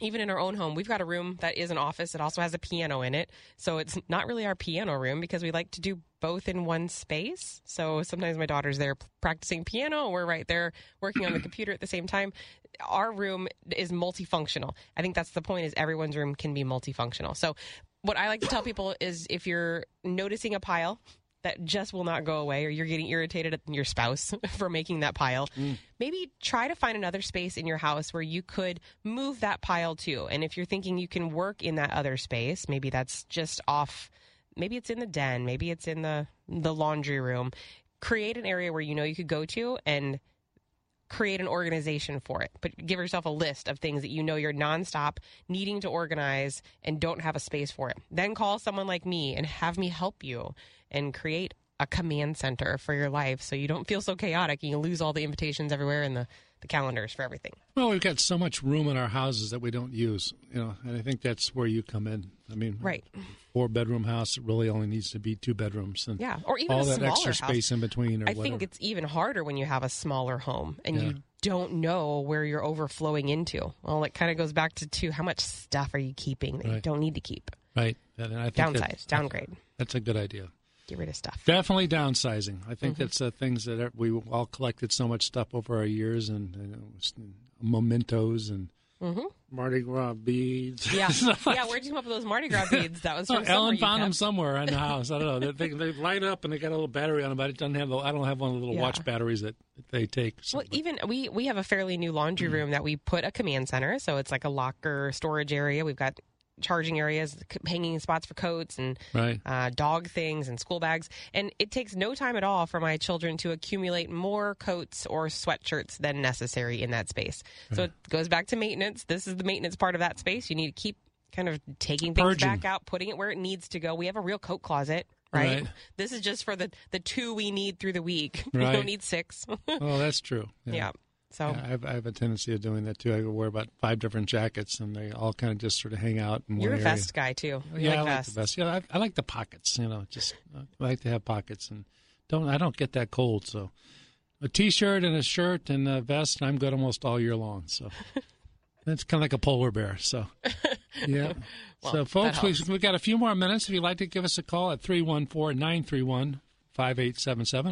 Even in our own home, we've got a room that is an office. It also has a piano in it. So it's not really our piano room because we like to do both in one space. So sometimes my daughter's there practicing piano. We're right there working on the computer at the same time. Our room is multifunctional. I think that's the point is everyone's room can be multifunctional. So what I like to tell people is if you're noticing a pile that just will not go away or you're getting irritated at your spouse [LAUGHS] for making that pile mm. maybe try to find another space in your house where you could move that pile to and if you're thinking you can work in that other space maybe that's just off maybe it's in the den maybe it's in the the laundry room create an area where you know you could go to and create an organization for it, but give yourself a list of things that you know you're nonstop needing to organize and don't have a space for it. Then call someone like me and have me help you and create a command center for your life so you don't feel so chaotic and you lose all the invitations everywhere and the, the calendars for everything. Well, we've got so much room in our houses that we don't use, you know, and I think that's where you come in. I mean, Right. four bedroom house it really only needs to be two bedrooms, and Yeah, or even all a that smaller extra house. space in between, or I whatever. think it's even harder when you have a smaller home and Yeah. you don't know where you're overflowing into. Well, it kind of goes back to, to how much stuff are you keeping that you don't need to keep. right. And I think that- Downsize, downgrade. That's a good idea. Get rid of stuff. Definitely downsizing. I think Mm-hmm. that's uh, things that are- we all collected so much stuff over our years, and, and it was mementos and Mm-hmm. Mardi Gras beads. Yeah, [LAUGHS] like yeah. Where'd you come up with those Mardi Gras beads? That was from Oh, [LAUGHS] Ellen found them somewhere in the [LAUGHS] house. I don't know. They, they, they light up and they got a little battery on them, but it doesn't have. The, I don't have one of the little Yeah. watch batteries that they take. So, Well, even we we have a fairly new laundry Mm. room that we put a command center, so it's like a locker storage area. We've got charging areas, hanging spots for coats and Right. uh, dog things and school bags. And it takes no time at all for my children to accumulate more coats or sweatshirts than necessary in that space. So it goes back to maintenance. This is the maintenance part of that space. You need to keep kind of taking things Purging. back out, putting it where it needs to go. We have a real coat closet. Right? Right. This is just for the the two we need through the week. [LAUGHS] We don't need six. [LAUGHS] oh, that's true. Yeah. So Yeah, I, have, I have a tendency of doing that too. I wear about five different jackets, and they all kind of just sort of hang out in You're a one area. vest guy too. You yeah, like I like vests. the vest. Yeah, I, I like the pockets. You know, just I like to have pockets, and don't I don't get that cold. So, a t-shirt and a shirt and a vest, and I'm good almost all year long. So, it's kind of like a polar bear. So, [LAUGHS] yeah. Well, so, folks, we we got a few more minutes. If you'd like to give us a call at 314-931-5877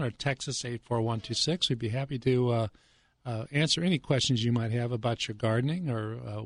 or Texas us 84126, we'd be happy to. Uh, uh, answer any questions you might have about your gardening or uh,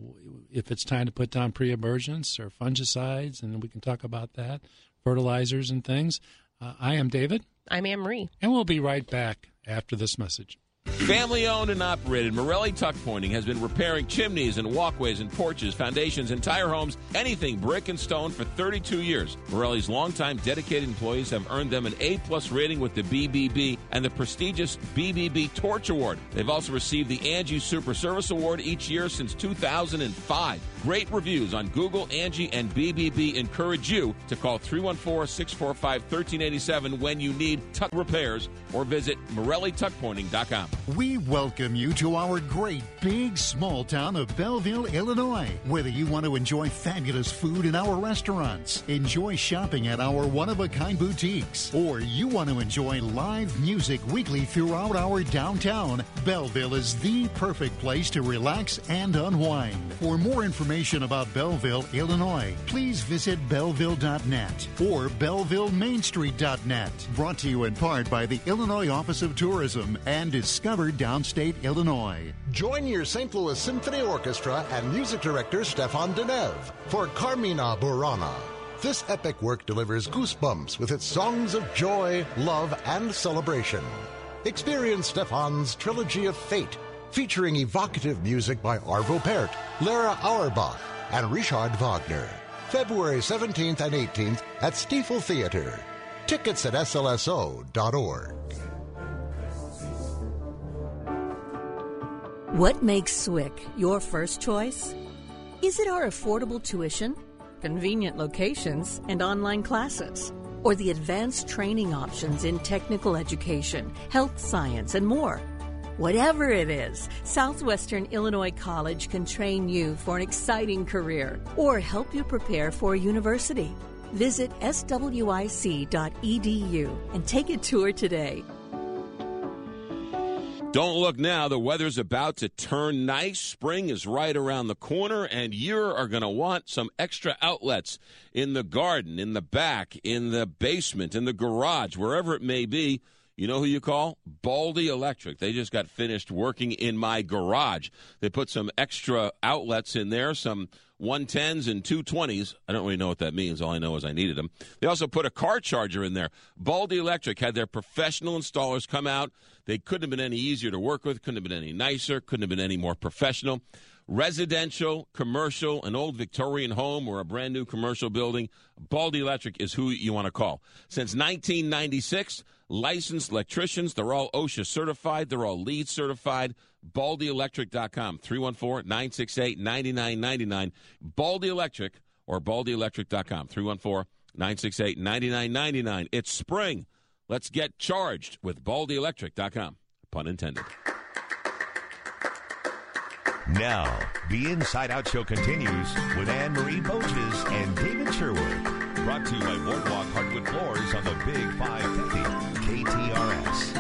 if it's time to put down pre-emergence or fungicides, and we can talk about that, fertilizers and things. Uh, I am David. I'm Anne Marie. And we'll be right back after this message. Family owned and operated, Morelli Tuck Pointing has been repairing chimneys and walkways and porches, foundations, entire homes, anything brick and stone for 32 years. Morelli's longtime dedicated employees have earned them an A plus rating with the BBB and the prestigious BBB Torch Award. They've also received the Angie Super Service Award each year since 2005. Great reviews on Google, Angie, and BBB encourage you to call 314 645 1387 when you need tuck repairs or visit MorelliTuckPointing.com. We welcome you to our great big small town of Belleville, Illinois. Whether you want to enjoy fabulous food in our restaurants, enjoy shopping at our one of a kind boutiques, or you want to enjoy live music weekly throughout our downtown, Belleville is the perfect place to relax and unwind. For more information about Belleville, Illinois, please visit belleville.net or bellevillemainstreet.net. Brought to you in part by the Illinois Office of Tourism and Discover Downstate Illinois. Join your St. Louis Symphony Orchestra and music director Stéphane Denève for Carmina Burana. This epic work delivers goosebumps with its songs of joy, love, and celebration. Experience Stéphane's Trilogy of Fate, featuring evocative music by Arvo Pärt, Lera Auerbach, and Richard Wagner. February 17th and 18th at Stifel Theater. Tickets at slso.org. What makes Swick your first choice? Is it our affordable tuition, convenient locations, and online classes? Or the advanced training options in technical education, health science, and more? Whatever it is, Southwestern Illinois College can train you for an exciting career or help you prepare for university. Visit swic.edu and take a tour today. Don't look now. The weather's about to turn nice. Spring is right around the corner, and you are going to want some extra outlets in the garden, in the back, in the basement, in the garage, wherever it may be. You know who you call? Baldy Electric. They just got finished working in my garage. They put some extra outlets in there, some 110s and 220s. I don't really know what that means. All I know is I needed them. They also put a car charger in there. Baldy Electric had their professional installers come out. They couldn't have been any easier to work with, couldn't have been any nicer, couldn't have been any more professional. Residential, commercial, an old Victorian home or a brand new commercial building, Baldy Electric is who you want to call. Since 1996, licensed electricians, they're all OSHA certified, they're all LEED certified. BaldyElectric.com, 314 968 9999. Baldy Electric or BaldyElectric.com, 314 968 9999. It's spring. Let's get charged with BaldyElectric.com. Pun intended. Now, the Inside Out Show continues with Anne Marie Boches and David Sherwood. Brought to you by Boardwalk Hardwood Floors on the Big 550 KTRS.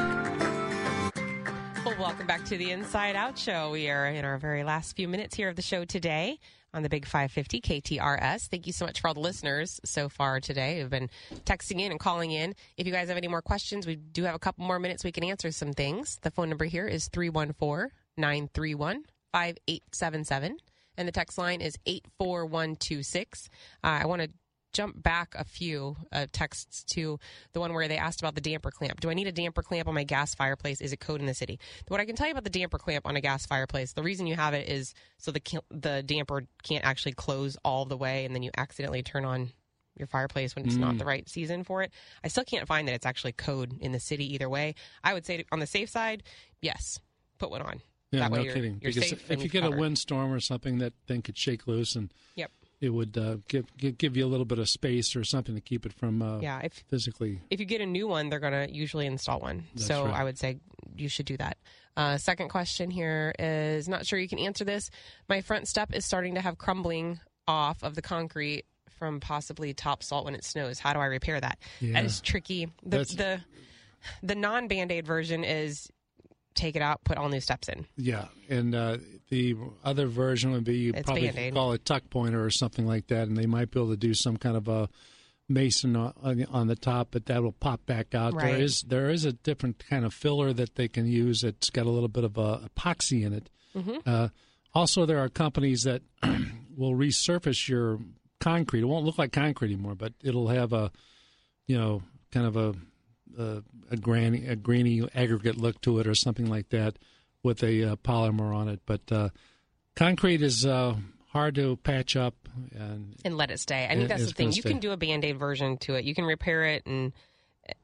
Well, welcome back to the Inside Out Show. We are in our very last few minutes here of the show today on the Big 550 KTRS. Thank you so much for all the listeners so far today who've been texting in and calling in. If you guys have any more questions, we do have a couple more minutes we can answer some things. The phone number here is 314 931 5877 and the text line is 84126. Uh, I want to jump back a few uh, texts to the one where they asked about the damper clamp. Do I need a damper clamp on my gas fireplace? Is it code in the city? What I can tell you about the damper clamp on a gas fireplace, the reason you have it is so the the damper can't actually close all the way, and then you accidentally turn on your fireplace when it's mm. not the right season for it. I still can't find that it's actually code in the city either way. I would say on the safe side, yes, put one on. Yeah, that no you're, kidding. You're because if you get covered. a windstorm or something, that thing could shake loose, and yep. It would uh, give, give give you a little bit of space or something to keep it from uh, yeah, if, physically. If you get a new one, they're going to usually install one. That's so right. I would say you should do that. Uh, second question here is not sure you can answer this. My front step is starting to have crumbling off of the concrete from possibly top salt when it snows. How do I repair that? Yeah. That is tricky. The That's- the the non band aid version is take it out, put all new steps in. Yeah, and uh, the other version would be you It's probably Band-Aid. call it tuck pointer or something like that, and they might be able to do some kind of a mason on, on- the top, but that will pop back out. Right. There is there is a different kind of filler that they can use. It's got a little bit of a epoxy in it. Mhm. Uh, also, there are companies that [CLEARS THROAT] will resurface your concrete. It won't look like concrete anymore, but it'll have a you know kind of a a, a grainy a grainy aggregate look to it or something like that with a uh, polymer on it. But uh, concrete is uh, hard to patch up, and and let it stay. I think that's the thing. You stay. can do a band aid version to it. You can repair it and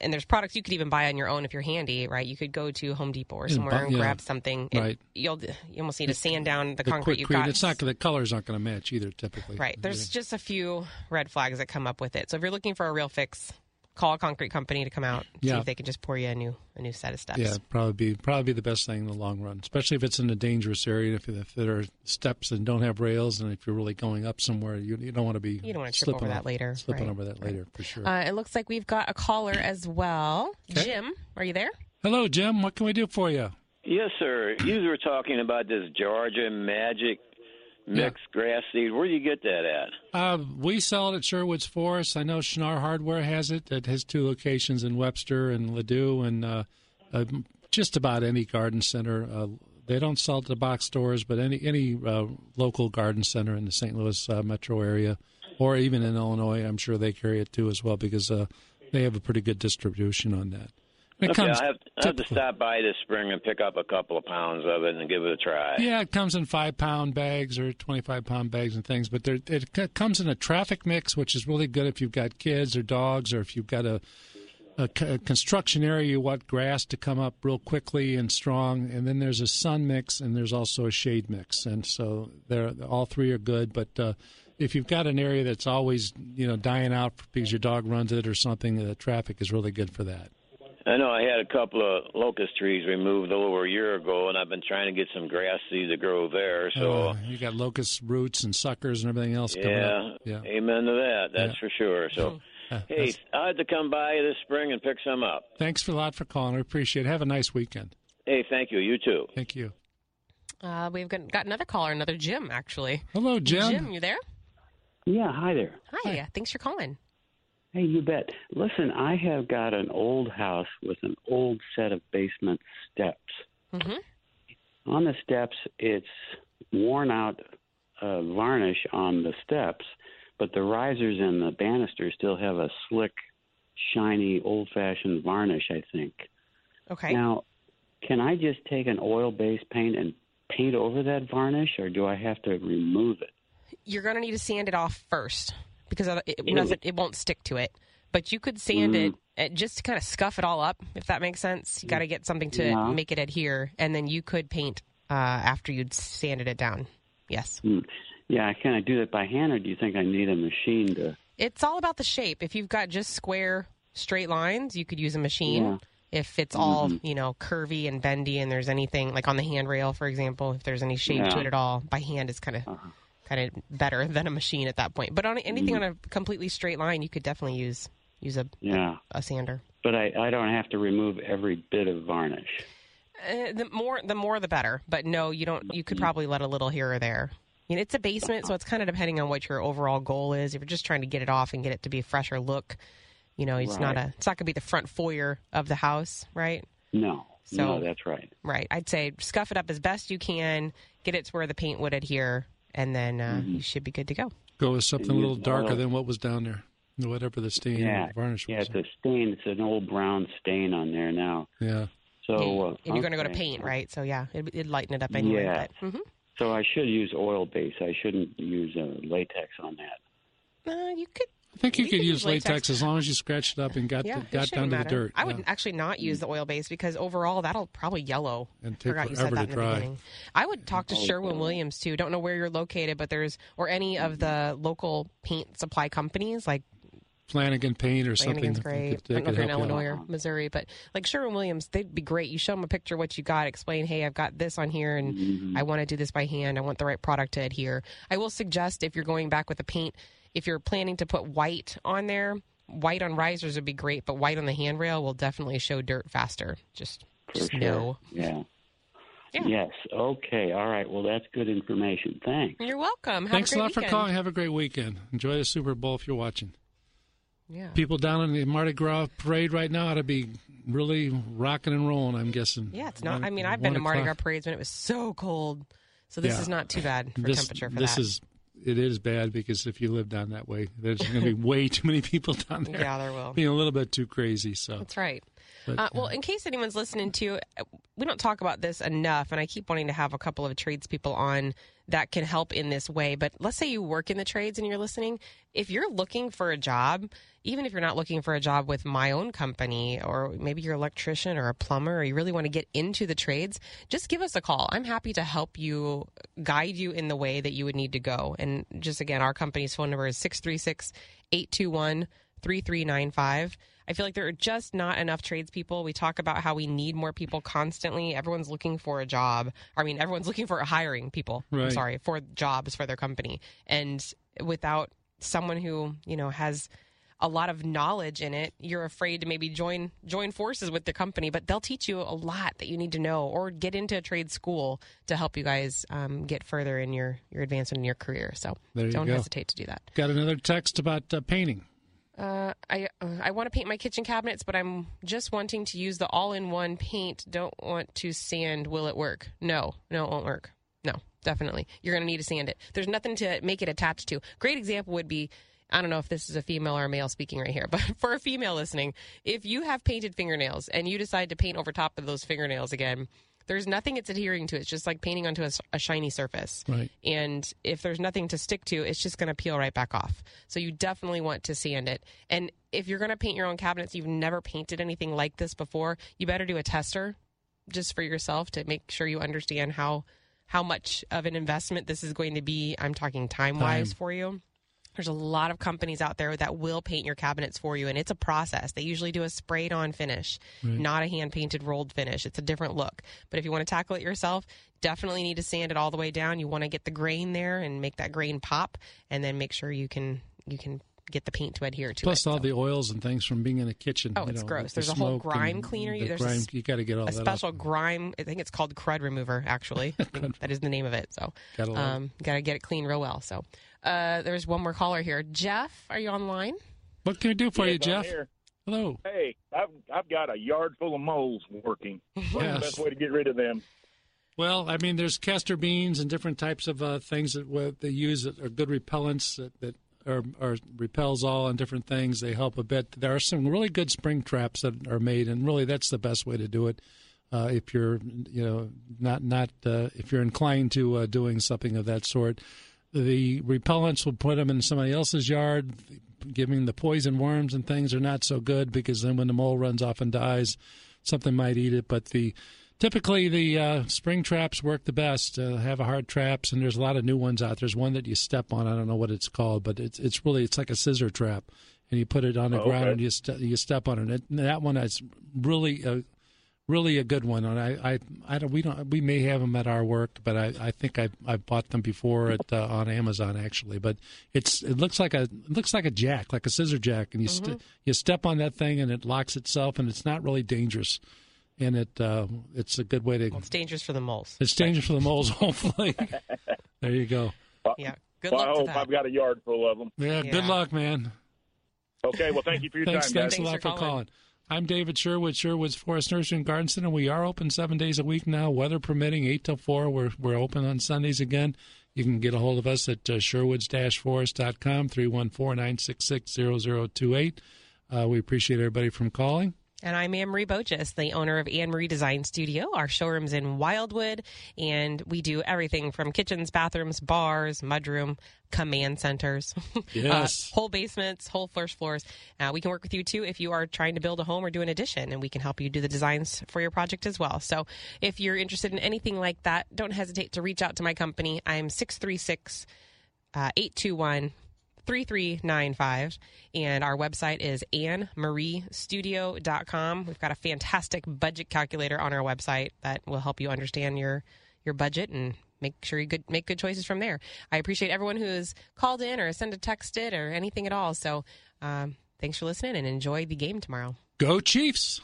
and there's products you could even buy on your own if you're handy, right? You could go to Home Depot or Yeah, somewhere bu- and yeah. grab something. and Right. You'll you almost need to sand down the, concrete you've got. It's not the colors aren't going to match either. Typically, Right. There's just a few red flags that come up with it. So if you're looking for a real fix, call a concrete company to come out. And see if they can just pour you a new a new set of steps. Yeah, probably be probably be the best thing in the long run, especially if it's in a dangerous area. If, if there are steps and don't have rails, and if you're really going up somewhere, you, you don't want to be You don't want to trip slipping over that later. Slipping right. over that later for sure. Uh, it looks like we've got a caller as well. Okay. Jim, are you there? Hello, Jim. What can we do for you? Yes, sir. You were talking about this Georgia Magic mixed grass seed. Where do you get that at? Uh, we sell it at Sherwood's Forest. I know Schnarr Hardware has it. It has two locations in Webster and Ladue, and uh, uh, just about any garden center. Uh, they don't sell it to box stores, but any any uh, local garden center in the St. Louis uh, metro area, or even in Illinois, I'm sure they carry it too as well because uh, they have a pretty good distribution on that. It okay, comes I have, I have to stop by this spring and pick up a couple of pounds of it and give it a try. Yeah, it comes in five pound bags or 25 pound bags and things, but there, it c- comes in a traffic mix, which is really good if you've got kids or dogs or if you've got a, a, c- a construction area, you want grass to come up real quickly and strong. And then there's a sun mix and there's also a shade mix. And so they're, all three are good, but uh, if you've got an area that's always you know dying out because your dog runs it or something, the traffic is really good for that. I know I had a couple of locust trees removed over a year ago, and I've been trying to get some grass seed to grow there. So, Uh, you got locust roots and suckers and everything else coming yeah, up. Yeah. amen to that. That's Yeah. for sure. So, [LAUGHS] Uh, hey, that's- I had to come by this spring and pick some up. Thanks for a lot for calling. I appreciate it. Have a nice weekend. Hey, thank you. You too. Thank you. Uh, we've got, got another caller, another Jim, actually. Hello, Jim. Jim, you there? Yeah, hi there. Hi. Thanks for calling. Hey, you bet. Listen, I have got an old house with an old set of basement steps. Mm-hmm. On the steps, it's worn out uh, varnish on the steps, but the risers and the banisters still have a slick, shiny, old fashioned varnish, I think. Okay. Now, can I just take an oil based paint and paint over that varnish, or do I have to remove it? You're going to need to sand it off first because it, doesn't, it won't stick to it. But you could sand Mm. it uh, just to kind of scuff it all up, if that makes sense. You got to get something to Yeah. make it adhere, and then you could paint uh, after you'd sanded it down. Yes. Hmm. Yeah, can I do that by hand, or do you think I need a machine to? It's all about the shape. If you've got just square, straight lines, you could use a machine. Yeah. If it's all, Mhm. you know, curvy and bendy and there's anything like on the handrail, for example, if there's any shape to it at all, by hand is kind of kind of better than a machine at that point. But on anything Mhm. on a completely straight line, you could definitely use use a Yeah, a sander. but I I don't have to remove every bit of varnish. Uh, the more the more the better. But no, you don't. You could probably let a little here or there. You know, it's a basement, so it's kind of depending on what your overall goal is. If you're just trying to get it off and get it to be a fresher look, you know, it's not a it's not going to be the front foyer of the house, right? No, So- no, that's right. Right. I'd say scuff it up as best you can, get it to where the paint would adhere, and then uh, Mm-hmm. you should be good to go. Go with something a little darker oil. than what was down there, whatever the stain Yeah, or varnish yeah, was. it's a stain. It's an old brown stain on there now. Yeah. So uh, and you're going to go to paint, right? So yeah, it, it'd lighten it up anyway. Yeah. But, mhm. So I should use oil base. I shouldn't use uh, latex on that. uh, you could. I think you, You could could use use latex. latex. as long as you scratched it up and got Yeah, the, got shouldn't down to the dirt. I would yeah. actually not use the oil base because overall that'll probably yellow. And take Forgot you said forever that to in the dry. beginning. I would talk to Oh, Sherwin Williams too. Don't know where you're located, but there's or any of the local paint supply companies like Flanagan paint or Flanagan's something. great. They could- I don't know if you're in help you. Illinois or Missouri, but like Sherwin Williams, they'd be great. You show them a picture of what you got, explain, hey, I've got this on here, and Mm-hmm. I want to do this by hand. I want the right product to adhere. I will suggest if you're going back with a paint, if you're planning to put white on there, white on risers would be great, but white on the handrail will definitely show dirt faster. Just, For just sure. know. Yeah. Yeah. Yes. Okay. All right. Well, that's good information. Thanks. You're welcome. Have Thanks a a great lot for calling. Have a great weekend. Enjoy the Super Bowl if you're watching. Yeah. People down in the Mardi Gras parade right now ought to be really rocking and rolling. I'm guessing. Yeah, it's not. One- I mean, I've been to Mardi Gras parades when it was so cold, so this Yeah. is not too bad for this, temperature for this that. is it is bad because if you live down that way, there's going to be [LAUGHS] way too many people down there. Yeah, there will. Being a little bit too crazy. So That's right. But, Uh, well, in case anyone's listening to, we don't talk about this enough, and I keep wanting to have a couple of tradespeople on that can help in this way. But let's say you work in the trades and you're listening. If you're looking for a job, even if you're not looking for a job with my own company, or maybe you're an electrician or a plumber, or you really want to get into the trades, just give us a call. I'm happy to help you, guide you in the way that you would need to go. And just again, our company's phone number is 636 821 3395. I feel like there are just not enough tradespeople. We talk about how we need more people constantly. Everyone's looking for a job. I mean, everyone's looking for hiring people. I'm Right. sorry, for jobs for their company. And without someone who, you know, has a lot of knowledge in it, you're afraid to maybe join join forces with the company, but they'll teach you a lot that you need to know or get into a trade school to help you guys um, get further in your, your advancement in your career. So don't go. hesitate to do that. Got another text about uh, painting. Uh, I uh, I want to paint my kitchen cabinets, but I'm just wanting to use the all-in-one paint. Don't want to sand. Will it work? No, no, it won't work. No, definitely. You're going to need to sand it. There's nothing to make it attached to. Great example would be. I don't know if this is a female or a male speaking right here, [LAUGHS] but for a female listening, if you have painted fingernails and you decide to paint over top of those fingernails again, there's nothing it's adhering to. It's just like painting onto a shiny surface. Right. And if there's nothing to stick to, it's just going to peel right back off. So you definitely want to sand it. And if you're going to paint your own cabinets, you've never painted anything like this before, you better do a tester just for yourself to make sure you understand how how much of an investment this is going to be. I'm talking time wise for you. There's a lot of companies out there that will paint your cabinets for you, and it's a process. They usually do a sprayed on finish, Right. not a hand painted rolled finish. It's a different look. But if you want to tackle it yourself, definitely need to sand it all the way down. You want to get the grain there and make that grain pop, and then make sure you can you can get the paint to adhere to Plus it. Plus all the oils and things from being in a kitchen. Oh, you it's know, gross. with the There's a whole grime cleaner. the There's grime, s- you got to get all a that special off. grime. I think it's called crud remover. Actually, [LAUGHS] that is the name of it. So, Gotta um, got to get it clean real well. So, uh, there's one more caller here. Jeff, are you online? What can I do for you, Yes, I'm Jeff? here. Hello. Hey, I've I've got a yard full of moles working. What's Yes. the best way to get rid of them? Well, I mean, there's castor beans and different types of uh, things that they use that are good repellents that, that are, are repels all and different things. They help a bit. There are some really good spring traps that are made, and really that's the best way to do it. Uh, if you're, you know, not not uh, if you're inclined to uh, doing something of that sort, the repellents will put them in somebody else's yard. Giving the poison worms and things are not so good because then when the mole runs off and dies, something might eat it. But the typically the uh, spring traps work the best. Uh, have a hard traps, and there's a lot of new ones out. There's one that you step on. I don't know what it's called, but it's it's really it's like a scissor trap, and you put it on the Oh, ground okay. and you ste- you step on it. And that one is really a really a good one. And I I, I don't we don't we may have them at our work, but I, I think I I bought them before at uh, on Amazon actually. But it's it looks like a it looks like a jack, like a scissor jack, and you Mm-hmm. st- you step on that thing and it locks itself, and it's not really dangerous. And it uh, it's a good way to. It's dangerous for the moles. It's dangerous for the moles. [LAUGHS] Hopefully, there you go. Yeah. Good well, luck I to hope that. I've got a yard full of them. Yeah, good luck, man. Okay, well, thank you for your thanks, time, thanks guys. a lot for calling. I'm David Sherwood, Sherwood's Forest Nursery and Garden Center. We are open seven days a week now, weather permitting, eight till four. We're we're open on Sundays again. You can get a hold of us at uh, sherwoods-forest.com, 314-966-0028. Uh, we appreciate everybody from calling. And I'm Anne Marie Boches, the owner of Anne Marie Design Studio. Our showroom's in Wildwood, and we do everything from kitchens, bathrooms, bars, mudroom, command centers, [LAUGHS] Yes. uh, whole basements, whole first floors. Uh, we can work with you too if you are trying to build a home or do an addition, and we can help you do the designs for your project as well. So if you're interested in anything like that, don't hesitate to reach out to my company. I'm 636 uh, 821 3395 and our website is annemariestudio.com we've got a fantastic budget calculator on our website that will help you understand your your budget and make sure you good, make good choices from there. I appreciate everyone who's called in or sent a texted or anything at all. So um, thanks for listening and enjoy the game tomorrow. Go Chiefs!